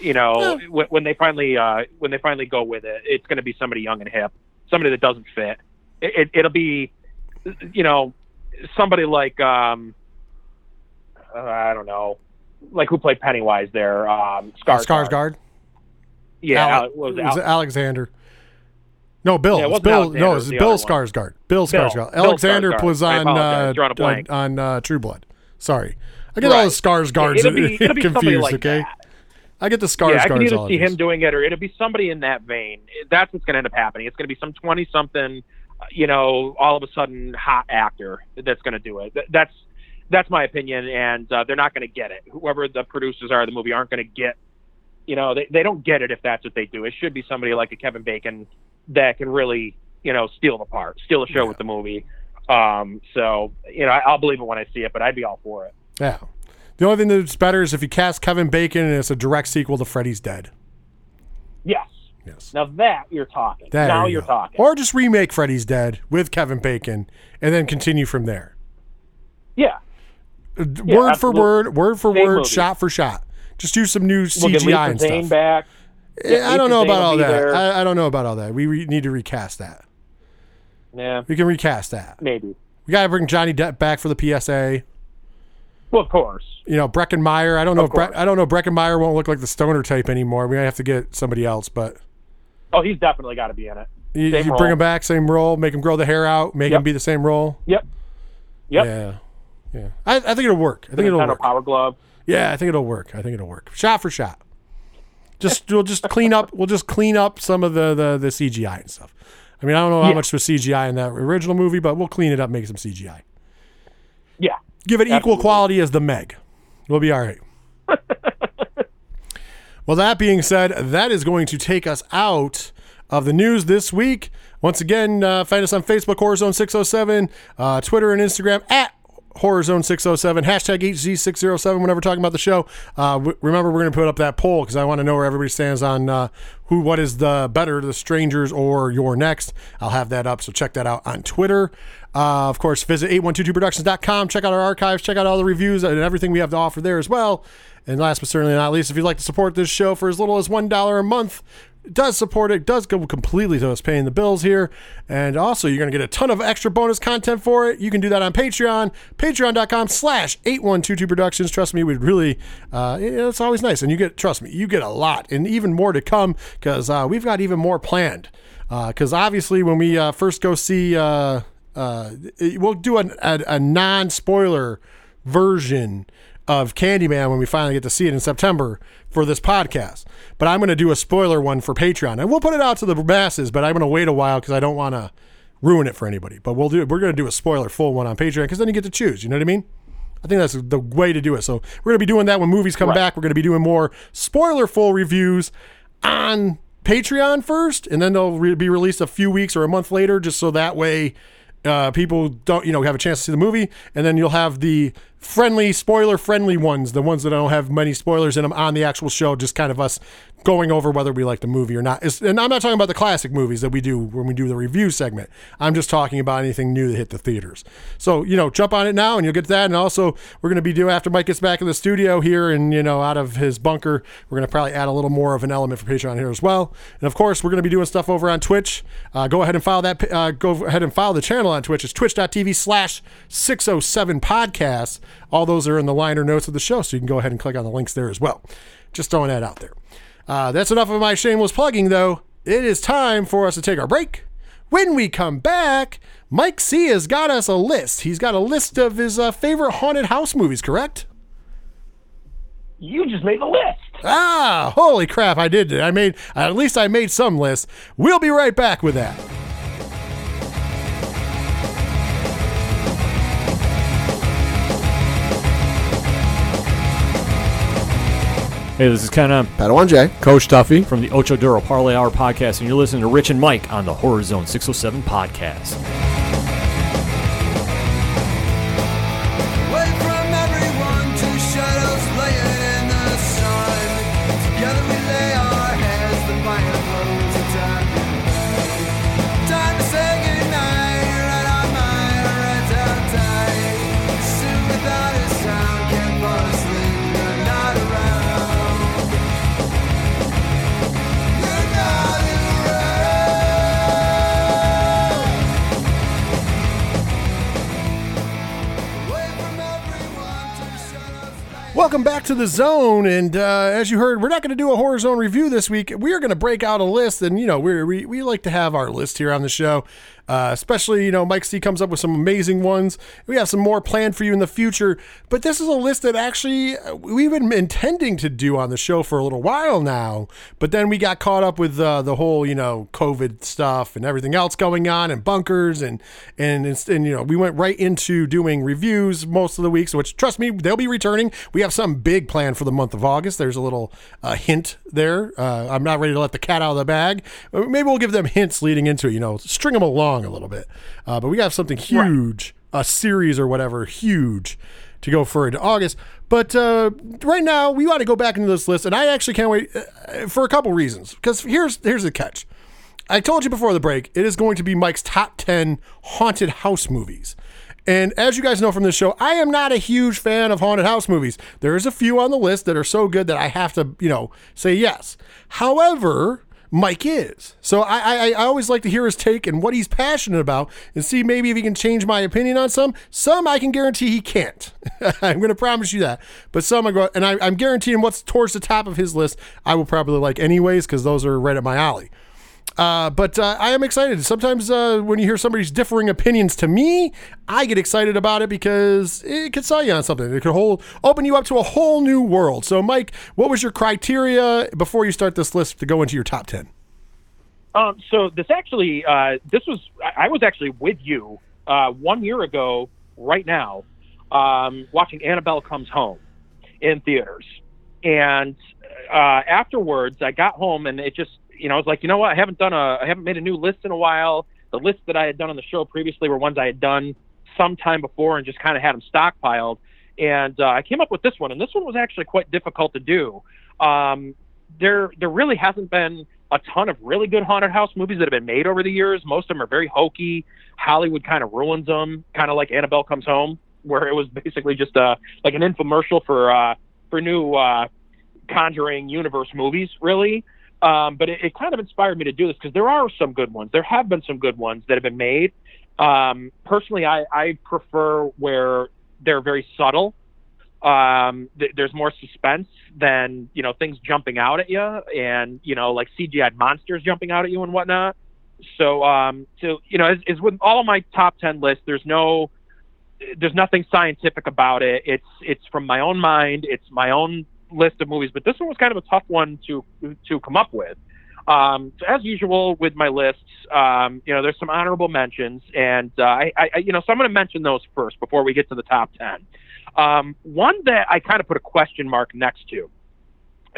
You know, when, when they finally uh, when they finally go with it, it's going to be somebody young and hip, somebody that doesn't fit. It, it, it'll be, you know, somebody like um, uh, I don't know, like who played Pennywise there, um, Skarsgård. Skarsgård. Yeah, Ale- Ale- was it, was Al- Alexander? No, Bill. Yeah, it Bill. No, it's Bill. Skarsgård. Bill Bill. Skarsgård. Alexander Skarsgård. was on uh, on, on uh, True Blood. Sorry, I get all the Skarsgårds it'll be, it'll be somebody confused. like okay, that. I get the Yeah, I can Skarsgårds. either see him doing it, or it'll be somebody in that vein. That's what's going to end up happening. It's going to be some twenty-something, uh, you know, all of a sudden hot actor that's going to do it. That's that's my opinion, and uh, they're not going to get it. Whoever the producers are of the movie aren't going to get. You know, they they don't get it if that's what they do. It should be somebody like a Kevin Bacon that can really you know steal the part, steal the show Yeah. with the movie. Um, so you know I, I'll believe it when I see it, but I'd be all for it. Yeah. The only thing that's better is if you cast Kevin Bacon and it's a direct sequel to Freddy's Dead. Yes. Yes. Now that you're talking. There now you you're go. talking. Or just remake Freddy's Dead with Kevin Bacon and then continue from there. yeah. Uh, word for word, word for Same word, movie. shot for shot. Just do some new CGI We'll get CGI Lisa and Zane stuff. back. Eh, I don't know about all that. I, I don't know about all that. We re- need to recast that. Yeah, We can recast that. maybe. We got to bring Johnny Depp back for the PSA. Well, of course. You know, Breckin Meyer. I don't know. Of If Bre- I don't know. Breckin Meyer won't look like the stoner type anymore. We might have to get somebody else. But Oh, he's definitely got to be in it. you, Same you role. bring him back, same role, make him grow the hair out, make him be the same role. Yep. Yep. Yeah, yeah. I, I think it'll work. I think it'll work. Power Glove. Yeah, I think it'll work. I think it'll work. Shot for shot. Just we'll just clean up. We'll just clean up some of the the, the CGI and stuff. I mean, I don't know how Yeah. much was CGI in that original movie, but we'll clean it up, make some CGI. Yeah. Give it equal quality as the Meg. We'll be all right. well, that being said, that is going to take us out of the news this week. Once again, uh, find us on Facebook, Horror Zone 607, uh, Twitter and Instagram at HorrorZone607, hashtag HZ607 whenever talking about the show. Uh, w- remember, we're going to put up that poll because I want to know where everybody stands on uh, who, what is the better, the Strangers or You're Next. I'll have that up, so check that out on Twitter. Uh, of course, visit 8122productions.com. Check out our archives. Check out all the reviews and everything we have to offer there as well. And last but certainly not least, if you'd like to support this show for as little as $1 a month, does support it, does go completely to us paying the bills here. And also, you're going to get a ton of extra bonus content for it. You can do that on Patreon, patreon.com slash 8122productions. Trust me, we'd really, uh, it's always nice. And you get, trust me, you get a lot and even more to come because uh, we've got even more planned. Because obviously, when we uh, first go see, uh, uh, we'll do a, a, a non spoiler version of Candyman when we finally get to see it in September for this podcast. But I'm going to do a spoiler one for Patreon, and we'll put it out to the masses. But I'm going to wait a while because I don't want to ruin it for anybody. But we'll do. We're going to do a spoiler full one on Patreon because then you get to choose. You know what I mean? I think that's the way to do it. So we're going to be doing that when movies come Right. back. We're going to be doing more spoiler full reviews on Patreon first, and then they'll re- be released a few weeks or a month later, just so that way uh, people don't, you know, have a chance to see the movie. And then you'll have the friendly, spoiler friendly ones, the ones that don't have many spoilers in them on the actual show, just kind of us going over whether we like the movie or not. It's, and I'm not talking about the classic movies that we do when we do the review segment. I'm just talking about anything new that hit the theaters. So, you know, jump on it now and you'll get that. And also, we're going to be doing, after Mike gets back in the studio here and, you know, out of his bunker, we're going to probably add a little more of an element for Patreon here as well. And of course, we're going to be doing stuff over on Twitch. Uh, go ahead and follow that. Uh, go ahead and follow the channel on Twitch. It's twitch.tv slash 607 podcasts. All those are in the liner notes of the show. So you can go ahead and click on the links there as well. Just throwing that out there. Uh, that's enough of my shameless plugging, though. It is time for us to take our break. When we come back, Mike C has got us a list. He's got a list of his uh, favorite haunted house movies, correct? You just made the list. Ah, holy crap, I did. it. I made, at least I made some lists. We'll be right back with that. Hey, this is Ken M. Padawan J. Coach Tuffy from the Ocho Duro Parlay Hour podcast, and you're listening to Rich and Mike on the Horror Zone 607 podcast. Welcome back to the zone, and uh, as you heard, we're not going to do a horror zone review this week. We are going to break out a list, and you know we we we like to have our list here on the show. Uh, especially, you know, Mike C comes up with some amazing ones. We have some more planned for you in the future. But this is a list that actually uh, we've been intending to do on the show for a little while now. But then we got caught up with uh, the whole, you know, COVID stuff and everything else going on and bunkers and, and, and, and, you know, we went right into doing reviews most of the weeks, which trust me, they'll be returning. We have some big plan for the month of August. There's a little uh, hint there. Uh, I'm not ready to let the cat out of the bag. Uh, Maybe we'll give them hints leading into it, you know, string them along a little bit. Uh, but we have something huge, a series or whatever, huge to go for into August. But uh, right now, we want to go back into this list, and I actually can't wait uh, for a couple reasons. Because here's here's the catch. I told you before the break, it is going to be Mike's top 10 haunted house movies. And as you guys know from this show, I am not a huge fan of haunted house movies. There's a few on the list that are so good that I have to, you know, say yes. However, Mike is. So I, I, I always like to hear his take and what he's passionate about and see maybe if he can change my opinion on some. Some I can guarantee he can't. I'm going to promise you that. But some I go, and I, I'm guaranteeing what's towards the top of his list, I will probably like anyways because those are right at my alley. Uh, but uh, I am excited. Sometimes uh, when you hear somebody's differing opinions to me, I get excited about it because it could sell you on something. It could hold, open you up to a whole new world. So, Mike, what was your criteria before you start this list to go into your top 10? Um, so this actually, uh, this was I was actually with you uh, one year ago, right now, um, watching Annabelle Comes Home in theaters, and uh, afterwards I got home and it just you know I was like you know what I haven't done a I haven't made a new list in a while. The lists that I had done on the show previously were ones I had done some time before and just kind of had them stockpiled. And uh, I came up with this one, and this one was actually quite difficult to do. Um, there, there really hasn't been a ton of really good haunted house movies that have been made over the years. Most of them are very hokey. Hollywood kind of ruins them, kind of like Annabelle Comes Home, where it was basically just a like an infomercial for uh, for new uh, Conjuring universe movies, really. Um, but it, it kind of inspired me to do this because there are some good ones. There have been some good ones that have been made. Um, personally, I, I prefer where they're very subtle. Um, th- there's more suspense than you know things jumping out at you, and you know like CGI monsters jumping out at you and whatnot. So, um, so you know, as, with all of my top ten lists, there's no, there's nothing scientific about it. It's it's from my own mind. It's my own list of movies, but this one was kind of a tough one to to come up with. Um, so as usual with my lists, um, you know, there's some honorable mentions, and uh, I, I, you know, so I'm going to mention those first before we get to the top ten. Um, one that I kind of put a question mark next to,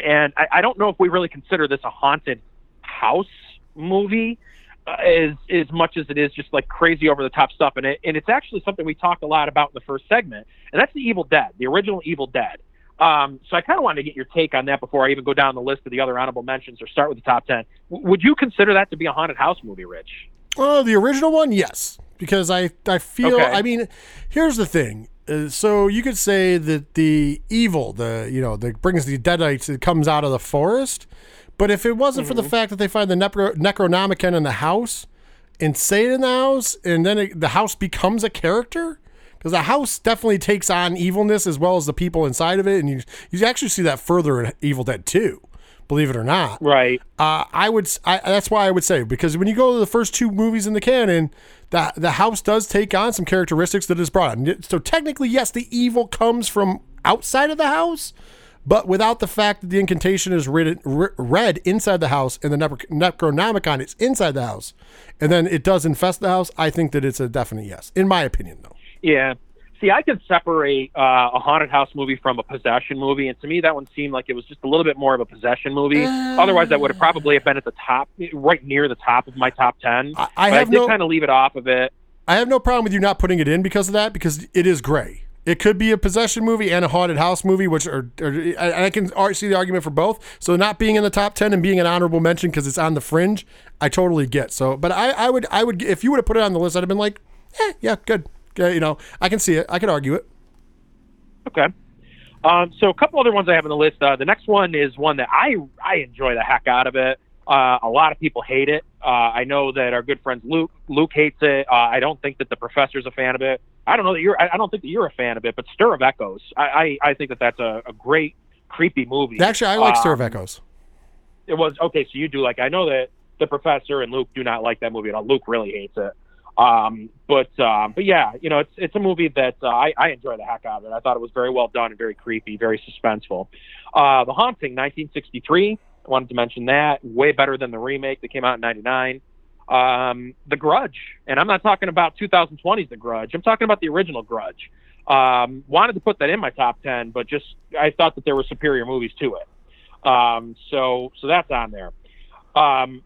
and I, I don't know if we really consider this a haunted house movie uh, as as much as it is just like crazy over the top stuff, and it and it's actually something we talked a lot about in the first segment, and that's the Evil Dead, the original Evil Dead. Um, so I kind of wanted to get your take on that before I even go down the list of the other honorable mentions or start with the top ten. W- would you consider that to be a haunted house movie, Rich? Oh, the original one, yes, because I I feel. Okay. I mean, here's the thing. Uh, so you could say that the evil, the you know, that brings the deadites, it comes out of the forest. But if it wasn't for the fact that they find the Necro- Necronomicon in the house and say it in the house, and then it, the house becomes a character, because the house definitely takes on evilness as well as the people inside of it, and you you actually see that further in Evil Dead Two, believe it or not. Right. Uh, I would. I, that's why I would say because when you go to the first two movies in the canon, the the house does take on some characteristics that is brought on. So technically, yes, the evil comes from outside of the house, but without the fact that the incantation is read, read inside the house and the Necronomicon is inside the house, and then it does infest the house. I think that it's a definite yes, in my opinion, though. Yeah. See, I could separate uh, a haunted house movie from a possession movie, and to me, that one seemed like it was just a little bit more of a possession movie. Otherwise, that would have probably have been at the top, right near the top of my top ten. I- I But have did no- kind of leave it off of it. I have no problem with you not putting it in because of that, because it is gray. It could be a possession movie and a haunted house movie, which are, are I I can see the argument for both. So not being in the top ten and being an honorable mention because it's on the fringe, I totally get. So, but I, I would, I would, if you would have put it on the list, I'd have been like, eh, yeah, good. You know, I can see it. I could argue it. Okay. Um, so a couple other ones I have on the list. Uh, the next one is one that I I enjoy the heck out of it. Uh, a lot of people hate it. Uh, I know that our good friend Luke Luke hates it. Uh, I don't think that the professor's a fan of it. I don't know that you're. I don't think that you're a fan of it. But Stir of Echoes, I I, I think that that's a, a great creepy movie. Actually, I like Stir of Um, Echoes. It was okay. So you do like. I know that the professor and Luke do not like that movie at all. Luke really hates it. Um, but um, but yeah, you know, it's it's a movie that uh, I, I enjoy the heck out of it. I thought it was very well done and very creepy, very suspenseful. Uh, the Haunting, 1963. I wanted to mention that. Way better than the remake that came out in '99. Um, the Grudge, and I'm not talking about 2020's The Grudge. I'm talking about the original Grudge. Um, wanted to put that in my top 10, but just I thought that there were superior movies to it. Um, so so that's on there. Um,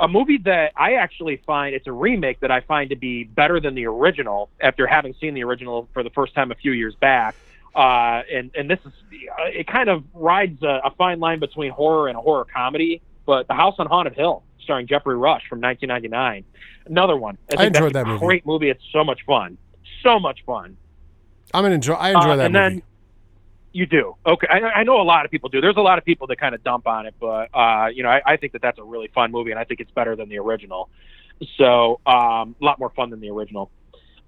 a movie that I actually find it's a remake that I find to be better than the original after having seen the original for the first time a few years back. Uh, and and this is uh, it kind of rides a, a fine line between horror and a horror comedy. But The House on Haunted Hill, starring Geoffrey Rush from 1999, another one. I think enjoyed that's that a movie. Great movie. It's so much fun. So much fun. I'm gonna enjoy. I enjoy Uh, that and movie. then you do. Okay, I, I know a lot of people do. There's a lot of people that kind of dump on it, but uh, you know, I, I think that that's a really fun movie, and I think it's better than the original. So um, a lot more fun than the original.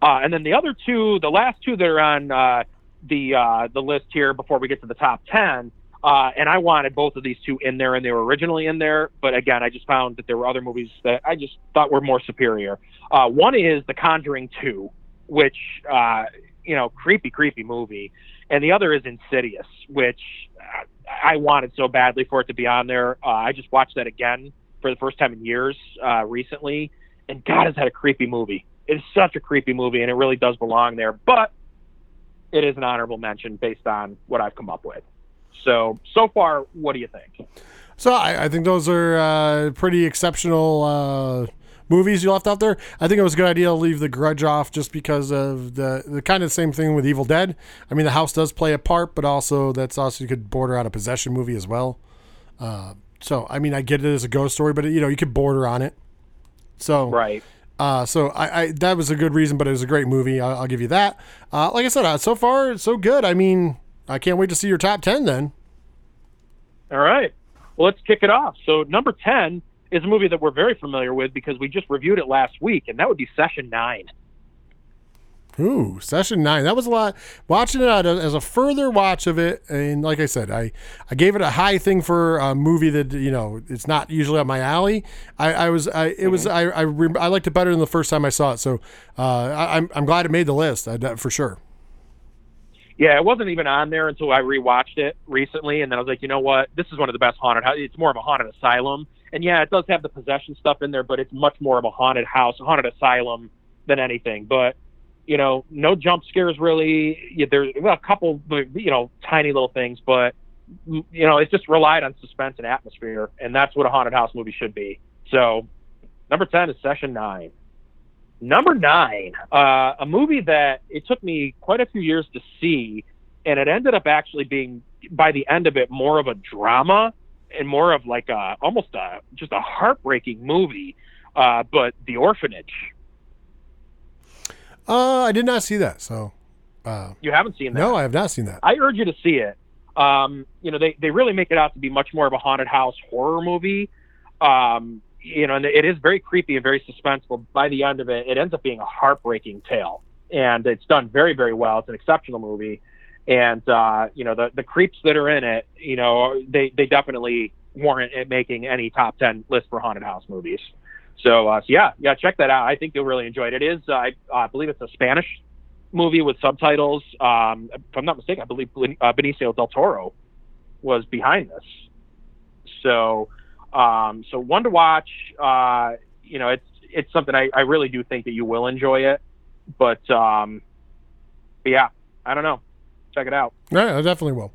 Uh, and then the other two, the last two that are on uh, the uh, the list here before we get to the top ten. Uh, and I wanted both of these two in there, and they were originally in there. But again, I just found that there were other movies that I just thought were more superior. Uh, one is The Conjuring 2, which, uh, you know, creepy, creepy movie. And the other is Insidious, which I wanted so badly for it to be on there. Uh, I just watched that again for the first time in years uh, recently. And God, is that a creepy movie? It is such a creepy movie, and it really does belong there. But it is an honorable mention based on what I've come up with. So, so far, what do you think? So I, I think those are uh, pretty exceptional uh, movies you left out there. I think it was a good idea to leave The Grudge off just because of the the kind of same thing with Evil Dead. I mean, the house does play a part, but also that's also you could border on a possession movie as well. Uh, so I mean, I get it as a ghost story, but you know, you could border on it. So Right. uh, so I, I that was a good reason, but it was a great movie. I'll, I'll give you that. Uh, like I said, uh, so far so good. I mean, I can't wait to see your top ten then. All right. Well, let's kick it off. So, number 10 is a movie that we're very familiar with because we just reviewed it last week, and that would be Session 9. Ooh, session nine. That was a lot. Watching it as a further watch of it, and like I said, I, I gave it a high thing for a movie that you know it's not usually up my alley. I, I was I it was I I, rem- I liked it better than the first time I saw it. So uh, I, I'm I'm glad it made the list I, for sure. Yeah, it wasn't even on there until I rewatched it recently, and then I was like, you know what? This is one of the best haunted. It's more of a haunted asylum, and yeah, it does have the possession stuff in there, but it's much more of a haunted house, a haunted asylum than anything. But you know, no jump scares really. Yeah, There's a couple, you know, tiny little things, but you know, it's just relied on suspense and atmosphere, and that's what a haunted house movie should be. So, number ten is Session Nine. Number nine, uh, a movie that it took me quite a few years to see, and it ended up actually being by the end of it more of a drama and more of like a almost a just a heartbreaking movie. Uh, but The Orphanage, Uh, I did not see that. So uh, you haven't seen that? no, I have not seen that. I urge you to see it. Um, you know, they, they really make it out to be much more of a haunted house horror movie. Um, you know, and it is very creepy and very suspenseful. By the end of it, it ends up being a heartbreaking tale, and it's done very, very well. It's an exceptional movie, and uh, you know, the the creeps that are in it, you know, they they definitely warrant it making any top ten list for haunted house movies. So, uh, so yeah, yeah, check that out. I think you'll really enjoy it. It is, I uh, believe, it's a Spanish movie with subtitles. Um, if I'm not mistaken, I believe uh, Benicio del Toro was behind this. So, um, so one to watch. Uh, you know, it's it's something I, I really do think that you will enjoy it. But, um, but yeah, I don't know. Check it out. Yeah, I definitely will.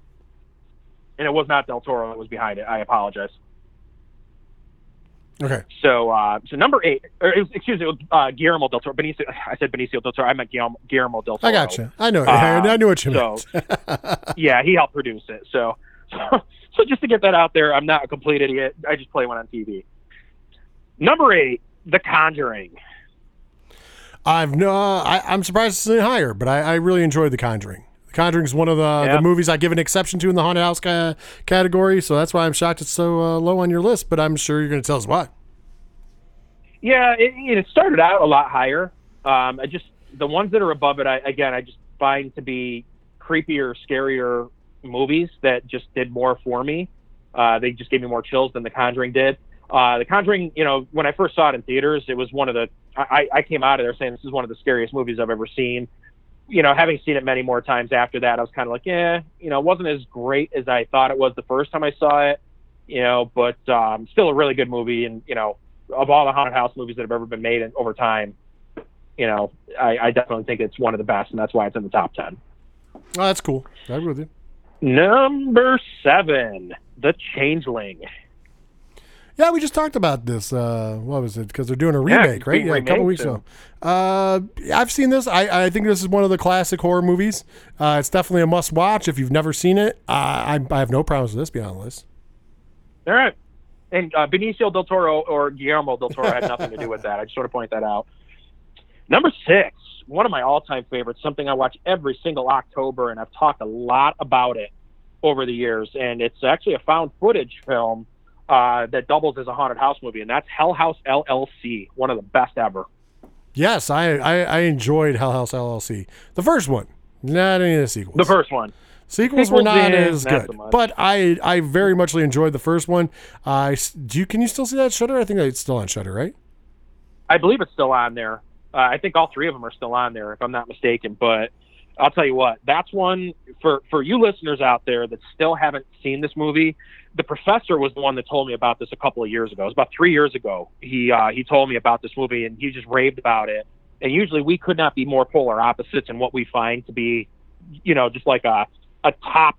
And it was not Del Toro that was behind it. I apologize. Okay. So, uh, so number eight, or was- excuse me, was, uh, Guillermo del Toro. Benicio, I said Benicio del Toro. I meant Guillermo, Guillermo del Toro. I got you. I know. Uh, I knew what you so- meant. yeah, he helped produce it. So, so, so just to get that out there, I'm not a complete idiot. I just play one on TV. Number eight, The Conjuring. I've no. I, I'm surprised it's any higher, but I, I really enjoyed The Conjuring. The Conjuring's one of the, Yeah. the movies I give an exception to in the haunted house ca- category, so that's why I'm shocked it's so uh, low on your list. But I'm sure you're going to tell us why. Yeah, it, it started out a lot higher. Um, I just the ones that are above it, I, again, I just find to be creepier, scarier movies that just did more for me. Uh, they just gave me more chills than The Conjuring did. Uh, the Conjuring, you know, when I first saw it in theaters, it was one of the I, I came out of there saying this is one of the scariest movies I've ever seen. You know, having seen it many more times after that, I was kind of like, yeah, you know, it wasn't as great as I thought it was the first time I saw it. You know, but um, still a really good movie, and you know, of all the haunted house movies that have ever been made in, over time, you know, I, I definitely think it's one of the best, and that's why it's in the top ten. Oh, that's cool. I agree with you. Number seven, The Changeling. Yeah, we just talked about this. Uh, what was it? Because they're doing a remake, it's right? Yeah, a couple weeks ago. Uh, I've seen this. I, I think this is one of the classic horror movies. Uh, it's definitely a must watch if you've never seen it. I, I have no problems with this being on the list. All right. And uh, Benicio del Toro or Guillermo del Toro had nothing to do with that. I just want to point that out. Number six, one of my all-time favorites, something I watch every single October, and I've talked a lot about it over the years. And it's actually a found footage film uh, that doubles as a haunted house movie, and that's Hell House LLC, one of the best ever. Yes, I, I, I enjoyed Hell House LLC. The first one, not any of the sequels. The first one. Sequels were not yeah, as not good, so but I I very much enjoyed the first one. I s do you can you still see that Shudder? I think it's still on Shudder, right? I believe it's still on there. Uh, I think all three of them are still on there, if I'm not mistaken. But I'll tell you what, that's one for for you listeners out there that still haven't seen this movie. The professor was the one that told me about this a couple of years ago. It was about three years ago. He uh, he told me about this movie, and he just raved about it. And usually, we could not be more polar opposites in what we find to be, you know, just like a a top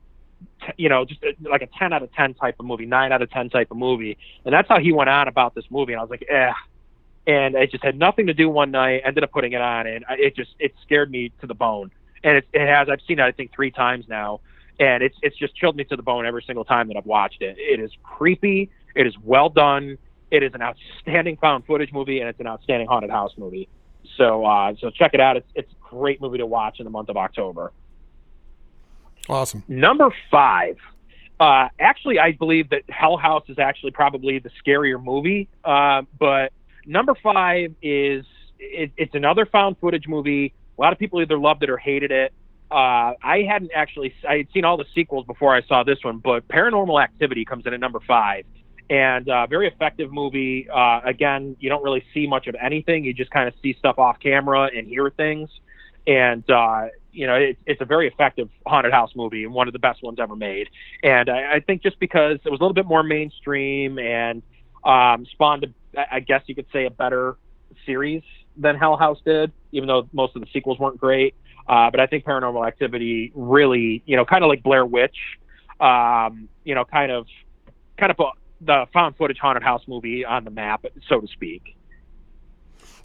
you know, just uh, like a 10 out of 10 type of movie, 9 out of 10 type of movie. And that's how he went on about this movie. And I was like, eh. And it just had nothing to do one night, ended up putting it on, and it just, it scared me to the bone. And it, it has, I've seen it, I think, three times now. And it's, it's just chilled me to the bone every single time that I've watched it. It is creepy. It is well done. It is an outstanding found footage movie, and it's an outstanding haunted house movie. So, uh, so check it out. It's, it's a great movie to watch in the month of October. Awesome. Number five. Uh, actually, I believe that Hell House is actually probably the scarier movie. Uh, but number five is it, it's another found footage movie. A lot of people either loved it or hated it. Uh, I hadn't actually I had seen all the sequels before I saw this one, but Paranormal Activity comes in at number five, and uh, very effective movie. Uh, again, you don't really see much of anything; you just kind of see stuff off camera and hear things and uh, you know it, it's a very effective haunted house movie and one of the best ones ever made. And I, I think just because it was a little bit more mainstream and um, spawned, a, I guess you could say, a better series than Hell House did, even though most of the sequels weren't great. Uh, but I think Paranormal Activity really, you know, kind of like Blair Witch, um, you know, kind of, kind of put the found footage haunted house movie on the map, so to speak.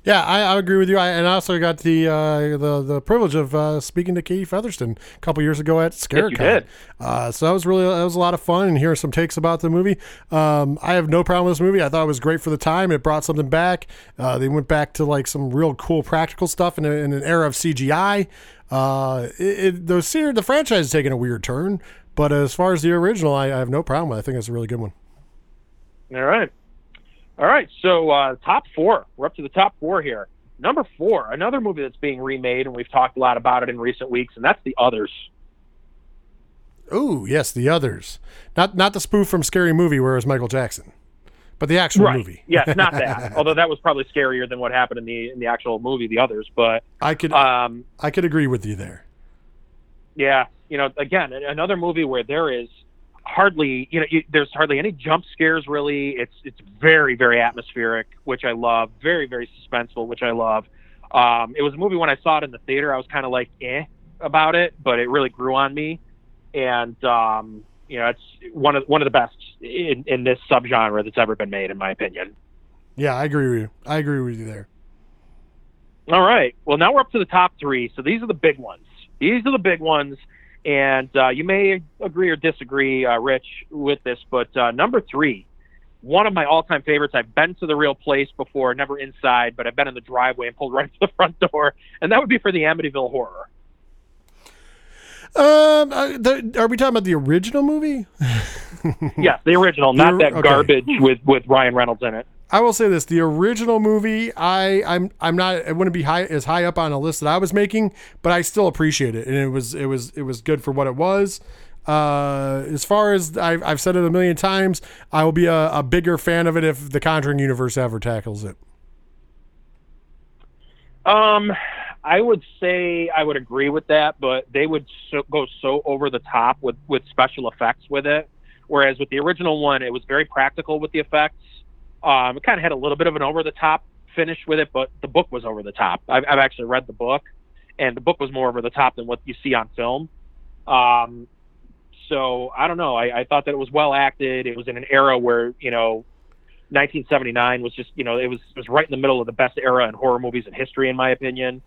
Yeah, I, I agree with you. I, and I also got the uh, the the privilege of uh, speaking to Katie Featherston a couple years ago at ScareCon. did. Uh, so that was really that was a lot of fun and hearing some takes about the movie. Um, I have no problem with this movie. I thought it was great for the time. It brought something back. Uh, they went back to like some real cool practical stuff in, a, in an era of CGI. Uh, it, it, the series, the franchise is taking a weird turn, but as far as the original, I, I have no problem with. it. I think it's a really good one. All right. All right. So, uh, top four. We're up to the top four here. Number four, another movie that's being remade, and we've talked a lot about it in recent weeks, and that's The Others. Oh yes, the others, not not the spoof from Scary Movie where it was Michael Jackson, but the actual movie. yes, not that. Although that was probably scarier than what happened in the in the actual movie, The Others. But I could um, I could agree with you there. yeah, you know, again, another movie where there is hardly, you know, you, there's hardly any jump scares. Really, it's it's very very atmospheric, which I love. Very very suspenseful, which I love. Um, it was a movie when I saw it in the theater. I was kind of like eh about it, but it really grew on me, and um, you know, it's one of one of the best in, in this subgenre that's ever been made, in my opinion. Yeah, I agree with you. I agree with you there. All right. Well, now we're up to the top three. So these are the big ones. These are the big ones. And uh, you may agree or disagree, uh, Rich, with this, but uh, number three, one of my all-time favorites. I've been to the real place before, never inside, but I've been in the driveway and pulled right to the front door, and that would be for the Amityville Horror. Um, uh, are we talking about the original movie? Yes, the original, not that okay. garbage with with Ryan Reynolds in it. I will say this: the original movie, I, I'm, I'm not, it wouldn't be high as high up on a list that I was making, but I still appreciate it, and it was, it was, it was good for what it was. Uh, as far as I've, I've said it a million times, I will be a, a bigger fan of it if the Conjuring universe ever tackles it. Um, I would say I would agree with that, but they would so, go so over the top with with special effects with it. Whereas with the original one, it was very practical with the effects. Um, it kind of had a little bit of an over the top finish with it, but the book was over the top. I've, I've actually read the book, and the book was more over the top than what you see on film. Um, so I don't know. I, I thought that it was well acted. It was in an era where you know 1979 was just you know it was it was right in the middle of the best era in horror movies in history, in my opinion.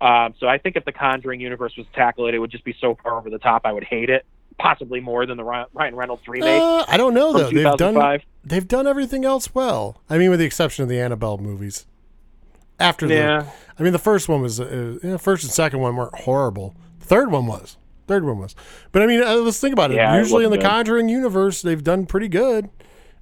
Um, so I think if the Conjuring universe was tackled, it would just be so far over the top. I would hate it, possibly more than the Ryan Reynolds remake Uh, I don't know though. They've done they've done everything else well. I mean, with the exception of the Annabelle movies. After Yeah. the, I mean, the first one was uh, yeah, first and second one weren't horrible. The third one was. Third one was. But I mean, uh, let's think about it. Yeah, it Usually in the good. Conjuring universe, they've done pretty good.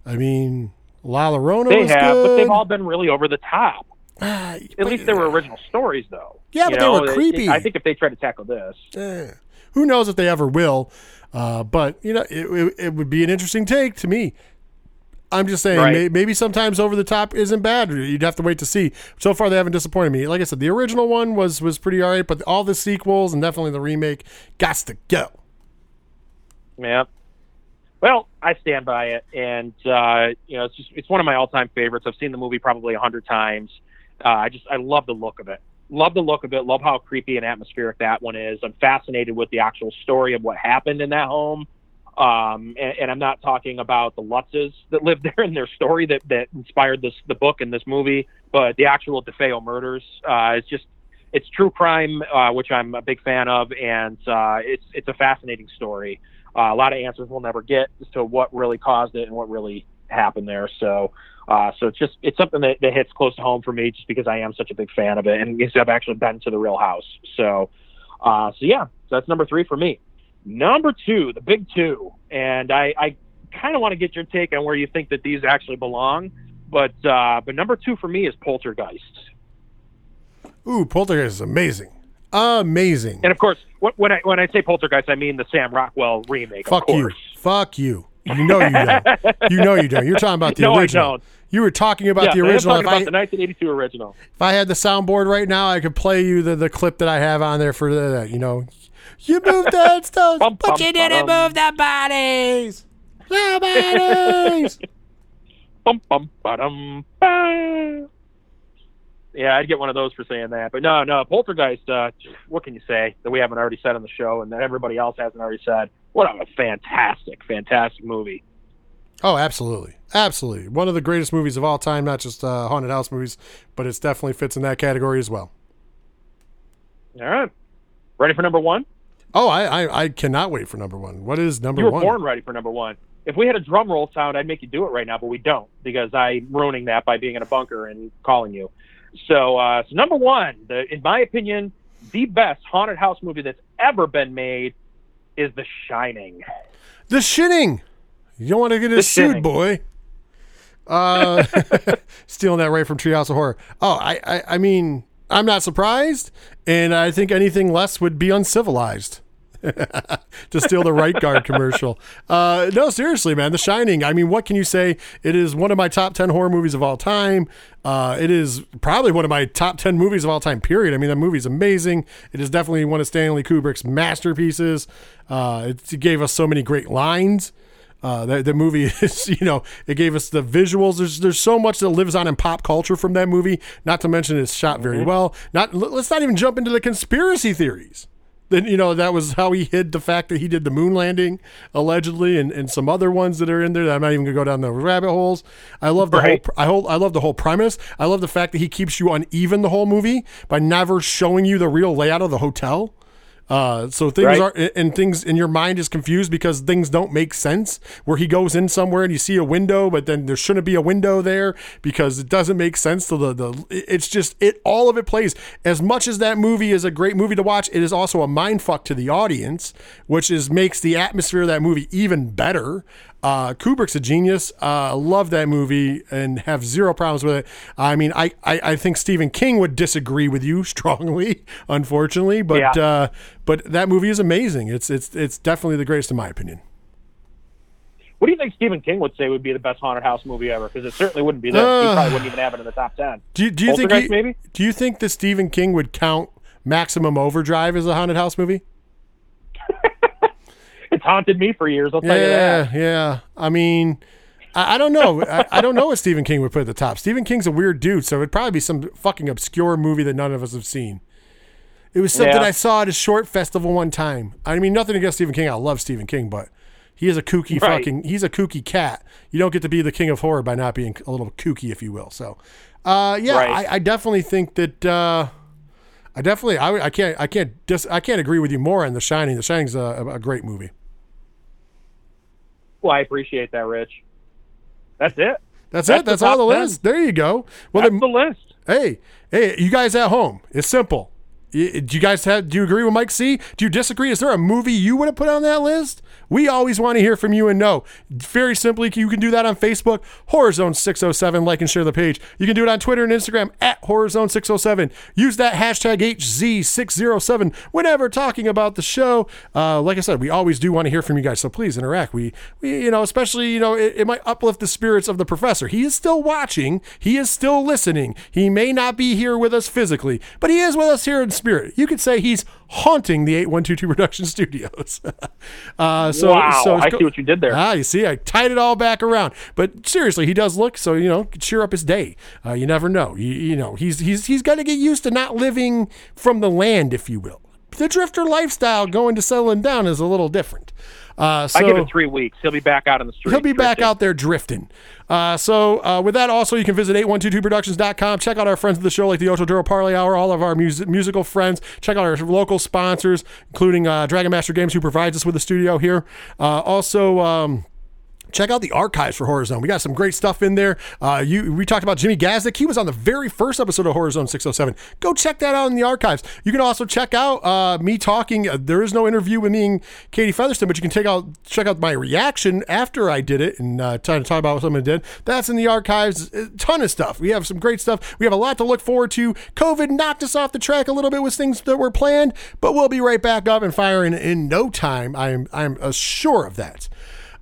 I mean, La Llorona They have, good. but they've all been really over the top. At but- least they were original stories, though. Yeah, You but they were it- creepy. I think if they try to tackle this, Eh, who knows if they ever will? Uh, but you know, it, it, it would be an interesting take to me. I'm just saying, Right. may, maybe sometimes over the top isn't bad. You'd have to wait to see. So far, they haven't disappointed me. Like I said, the original one was was pretty all right, but all the sequels and definitely the remake got to go. yeah. Well, I stand by it, and uh, you know, it's just it's one of my all-time favorites. I've seen the movie probably a hundred times. Uh, I just I love the look of it. Love the look of it. Love how creepy and atmospheric that one is. I'm fascinated with the actual story of what happened in that home. Um, and, and I'm not talking about the Lutzes that lived there and their story that, that inspired this the book and this movie, but the actual DeFeo murders. Uh, it's just it's true crime, uh, which I'm a big fan of, and uh, it's it's a fascinating story. Uh, a lot of answers we'll never get as to what really caused it and what really happened there. So, uh, so it's just it's something that, that hits close to home for me, just because I am such a big fan of it, and I've actually been to the real house. So, uh, so yeah, so that's number three for me. Number two, the big two, and I, I kind of want to get your take on where you think that these actually belong. But uh, but number two for me is Poltergeist. Ooh, Poltergeist is amazing, amazing. And of course, when I when I say Poltergeist, I mean the Sam Rockwell remake. Fuck you, fuck you. You know you don't. You know you don't. You're talking about the No, I original. don't. You were talking about yeah, the I'm original. talking If I- about the 1982 original. If I had the soundboard right now, I could play you the, the clip that I have on there for the, you know, you moved the headstones, Bum, but bum, you didn't ba-dum. move the bodies. The bodies. Bum, bum, ba-dum, ba. Yeah, I'd get one of those for saying that. But no, no, Poltergeist. Uh, what can you say that we haven't already said on the show, and that everybody else hasn't already said? What a fantastic, fantastic movie. oh, absolutely. Absolutely. One of the greatest movies of all time, not just uh, haunted house movies, but it definitely fits in that category as well. All right, ready for number one? Oh, I, I, I cannot wait for number one. What is number one? You were one? born ready for number one. If we had a drum roll sound, I'd make you do it right now, but we don't because I'm ruining that by being in a bunker and calling you. So, uh, so number one, the, in my opinion, the best haunted house movie that's ever been made is The Shining. The shitting. You don't want to get us sued, boy. Uh, stealing that right from Treehouse of Horror. Oh, I, I, I mean, I'm not surprised, and I think anything less would be uncivilized. to steal the right guard commercial. Uh, no, seriously, man. The Shining. I mean, what can you say? It is one of my top 10 horror movies of all time. Uh, it is probably one of my top 10 movies of all time, period. I mean, that movie's amazing. It is definitely one of Stanley Kubrick's masterpieces. Uh, it, it gave us so many great lines. Uh, the, the movie is, you know, it gave us the visuals. There's there's so much that lives on in pop culture from that movie. Not to mention it's shot very well. Not let's not even jump into the conspiracy theories. Then you know that was how he hid the fact that he did the moon landing allegedly, and, and some other ones that are in there. That I'm not even gonna go down the rabbit holes. I love the Right. whole. I hold. I love the whole premise. I love the fact that he keeps you uneven the whole movie by never showing you the real layout of the hotel. Uh, so things Right. are and things in your mind is confused because things don't make sense. Where he goes in somewhere and you see a window, but then there shouldn't be a window there because it doesn't make sense to the the. It's just it all of it plays as much as that movie is a great movie to watch. It is also a mind fuck to the audience, which is makes the atmosphere of that movie even better. Uh, Kubrick's a genius. Uh, love that movie and have zero problems with it. I mean, I, I, I think Stephen King would disagree with you strongly, unfortunately, but Yeah. uh, but that movie is amazing. It's it's it's definitely the greatest in my opinion. What do you think Stephen King would say would be the best haunted house movie ever? Because it certainly wouldn't be this. Uh, he probably wouldn't even have it in the top ten. Do you, do you think? He- maybe? Do you think that Stephen King would count Maximum Overdrive as a haunted house movie? It's haunted me for years. I'll tell you Yeah, that. yeah. Yeah. I mean, I, I don't know. I, I don't know what Stephen King would put at the top. Stephen King's a weird dude, so it'd probably be some fucking obscure movie that none of us have seen. It was something Yeah. I saw at a short festival one time. I mean, nothing against Stephen King. I love Stephen King, but he is a kooky Right. fucking. He's a kooky cat. You don't get to be the king of horror by not being a little kooky, if you will. So, uh, yeah, Right. I, I definitely think that. Uh, I definitely, I, I can't, I can't, dis, I can't agree with you more on The Shining. The Shining's a, a great movie. Well, I appreciate that, Rich. That's it. That's, That's it. That's all the 10. list. There you go. Well, That's the list. hey, hey, you guys at home, it's simple. Do you guys have? Do you agree with Mike C? Do you disagree? Is there a movie you would have put on that list? We always want to hear from you and know. Very simply, you can do that on Facebook, Horror Zone 607. Like and share the page. You can do it on Twitter and Instagram at Horror Zone 607. Use that hashtag HZ607 whenever talking about the show. Uh, like I said, we always do want to hear from you guys, so please interact. We, we you know, especially you know, it, it might uplift the spirits of the professor. He is still watching. He is still listening. He may not be here with us physically, but he is with us here in spirit. You could say he's haunting the 8122 Production Studios. uh, so, wow, so I see what you did there. Ah, you see, I tied it all back around. But seriously, he does look so. You know, cheer up his day. Uh, you never know. You, you know, he's he's he's got to get used to not living from the land, if you will. The drifter lifestyle, going to settling down, is a little different. Uh, so I give it three weeks. He'll be back out on the street. He'll be back out there drifting. Uh, so, uh, with that, also, you can visit 8122productions.com. Check out our friends of the show, like the Ocho Duro Parlay Hour, all of our music, musical friends. Check out our local sponsors, including uh, Dragon Master Games, who provides us with a studio here. Uh, also, um, Check out the archives for Horror Zone. We got some great stuff in there. Uh, you, we talked about Jimmy Gazdick. He was on the very first episode of Horror Zone 607. Go check that out in the archives. You can also check out uh, me talking. Uh, there is no interview with me and Katie Featherston, but you can take out check out my reaction after I did it and uh, try to talk about what someone did. That's in the archives. A ton of stuff. We have some great stuff. We have a lot to look forward to. COVID knocked us off the track a little bit with things that were planned, but we'll be right back up and firing in no time. I'm I'm uh, sure of that.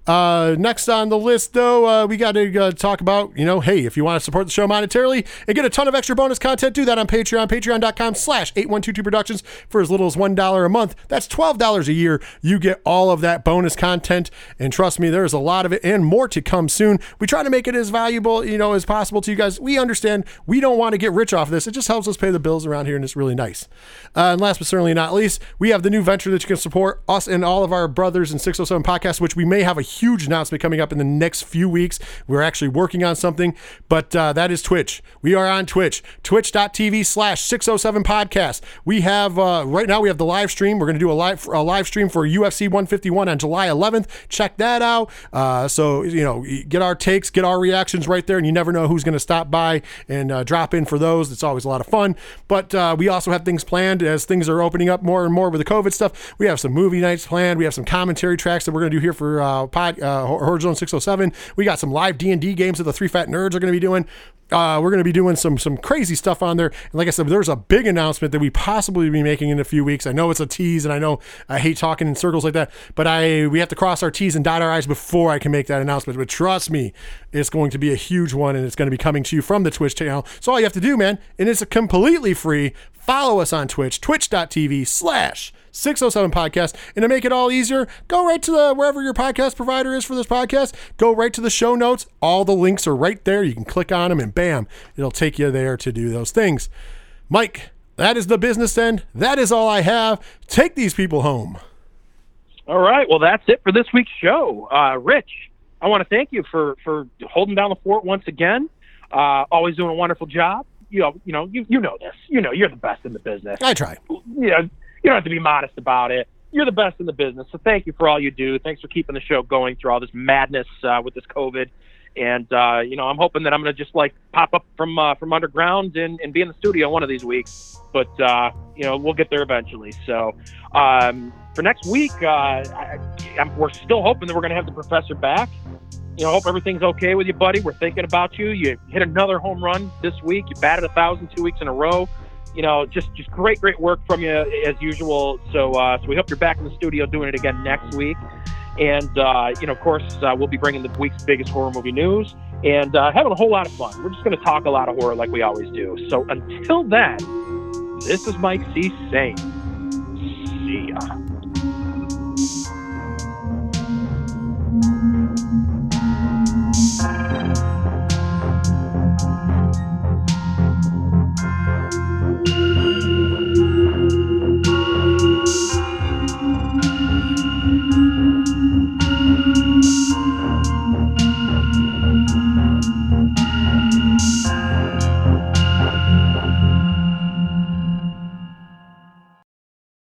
Uh, next on the list, though, uh, we got to uh, talk about, you know, hey, if you want to support the show monetarily and get a ton of extra bonus content, do that on Patreon, patreon.com slash 8122 productions for as little as $1 a month. That's $12 a year. You get all of that bonus content. And trust me, there's a lot of it and more to come soon. We try to make it as valuable, you know, as possible to you guys. We understand we don't want to get rich off of this. It just helps us pay the bills around here, and it's really nice. Uh, and last but certainly not least, we have the new venture that you can support us and all of our brothers in 607 podcasts, which we may have a huge announcement coming up in the next few weeks. We're actually working on something, but uh, that is Twitch. We are on Twitch, twitch.tv slash 607 podcast. We have, uh, right now, we have the live stream. We're going to do a live, a live stream for UFC 151 on July 11th. Check that out. Uh, so, you know, get our takes, get our reactions right there, and you never know who's going to stop by and uh, drop in for those. It's always a lot of fun. But uh, we also have things planned as things are opening up more and more with the COVID stuff. We have some movie nights planned. We have some commentary tracks that we're going to do here for uh, pod, uh, Horror Zone 607. We got some live D&D games that the Three Fat Nerds are going to be doing. Uh, we're going to be doing some some crazy stuff on there. And like I said, there's a big announcement that we possibly be making in a few weeks. I know it's a tease, and I know I hate talking in circles like that, but I we have to cross our T's and dot our I's before I can make that announcement. But trust me, it's going to be a huge one, and it's going to be coming to you from the Twitch channel. So all you have to do, man, and it's completely free. Follow us on Twitch, twitch.tv slash 607 podcast. And to make it all easier, go right to the wherever your podcast provider is for this podcast. Go right to the show notes. All the links are right there. You can click on them and bam, it'll take you there to do those things. Mike, that is the business end. That is all I have. Take these people home. All right. Well, that's it for this week's show. Uh, Rich, I want to thank you for for holding down the fort once again. Uh, always doing a wonderful job. You know, you know, you you know this. You know, you're the best in the business. I try. You know, you don't have to be modest about it. You're the best in the business. So thank you for all you do. Thanks for keeping the show going through all this madness uh, with this COVID. And uh, you know, I'm hoping that I'm to just like pop up from uh, from underground and, and be in the studio one of these weeks. But uh, you know, we'll get there eventually. So um, for next week, uh, I, we're still hoping that we're to have the professor back. You know, hope everything's okay with you, buddy. We're thinking about you. You hit another home run this week. You batted a thousand two weeks in a row. You know, just just great, great work from you as usual. So, uh, so we hope you're back in the studio doing it again next week. And, uh, you know, of course, uh, we'll be bringing the week's biggest horror movie news and uh, having a whole lot of fun. We're just going to talk a lot of horror like we always do. So until then, this is Mike C. saying, see ya.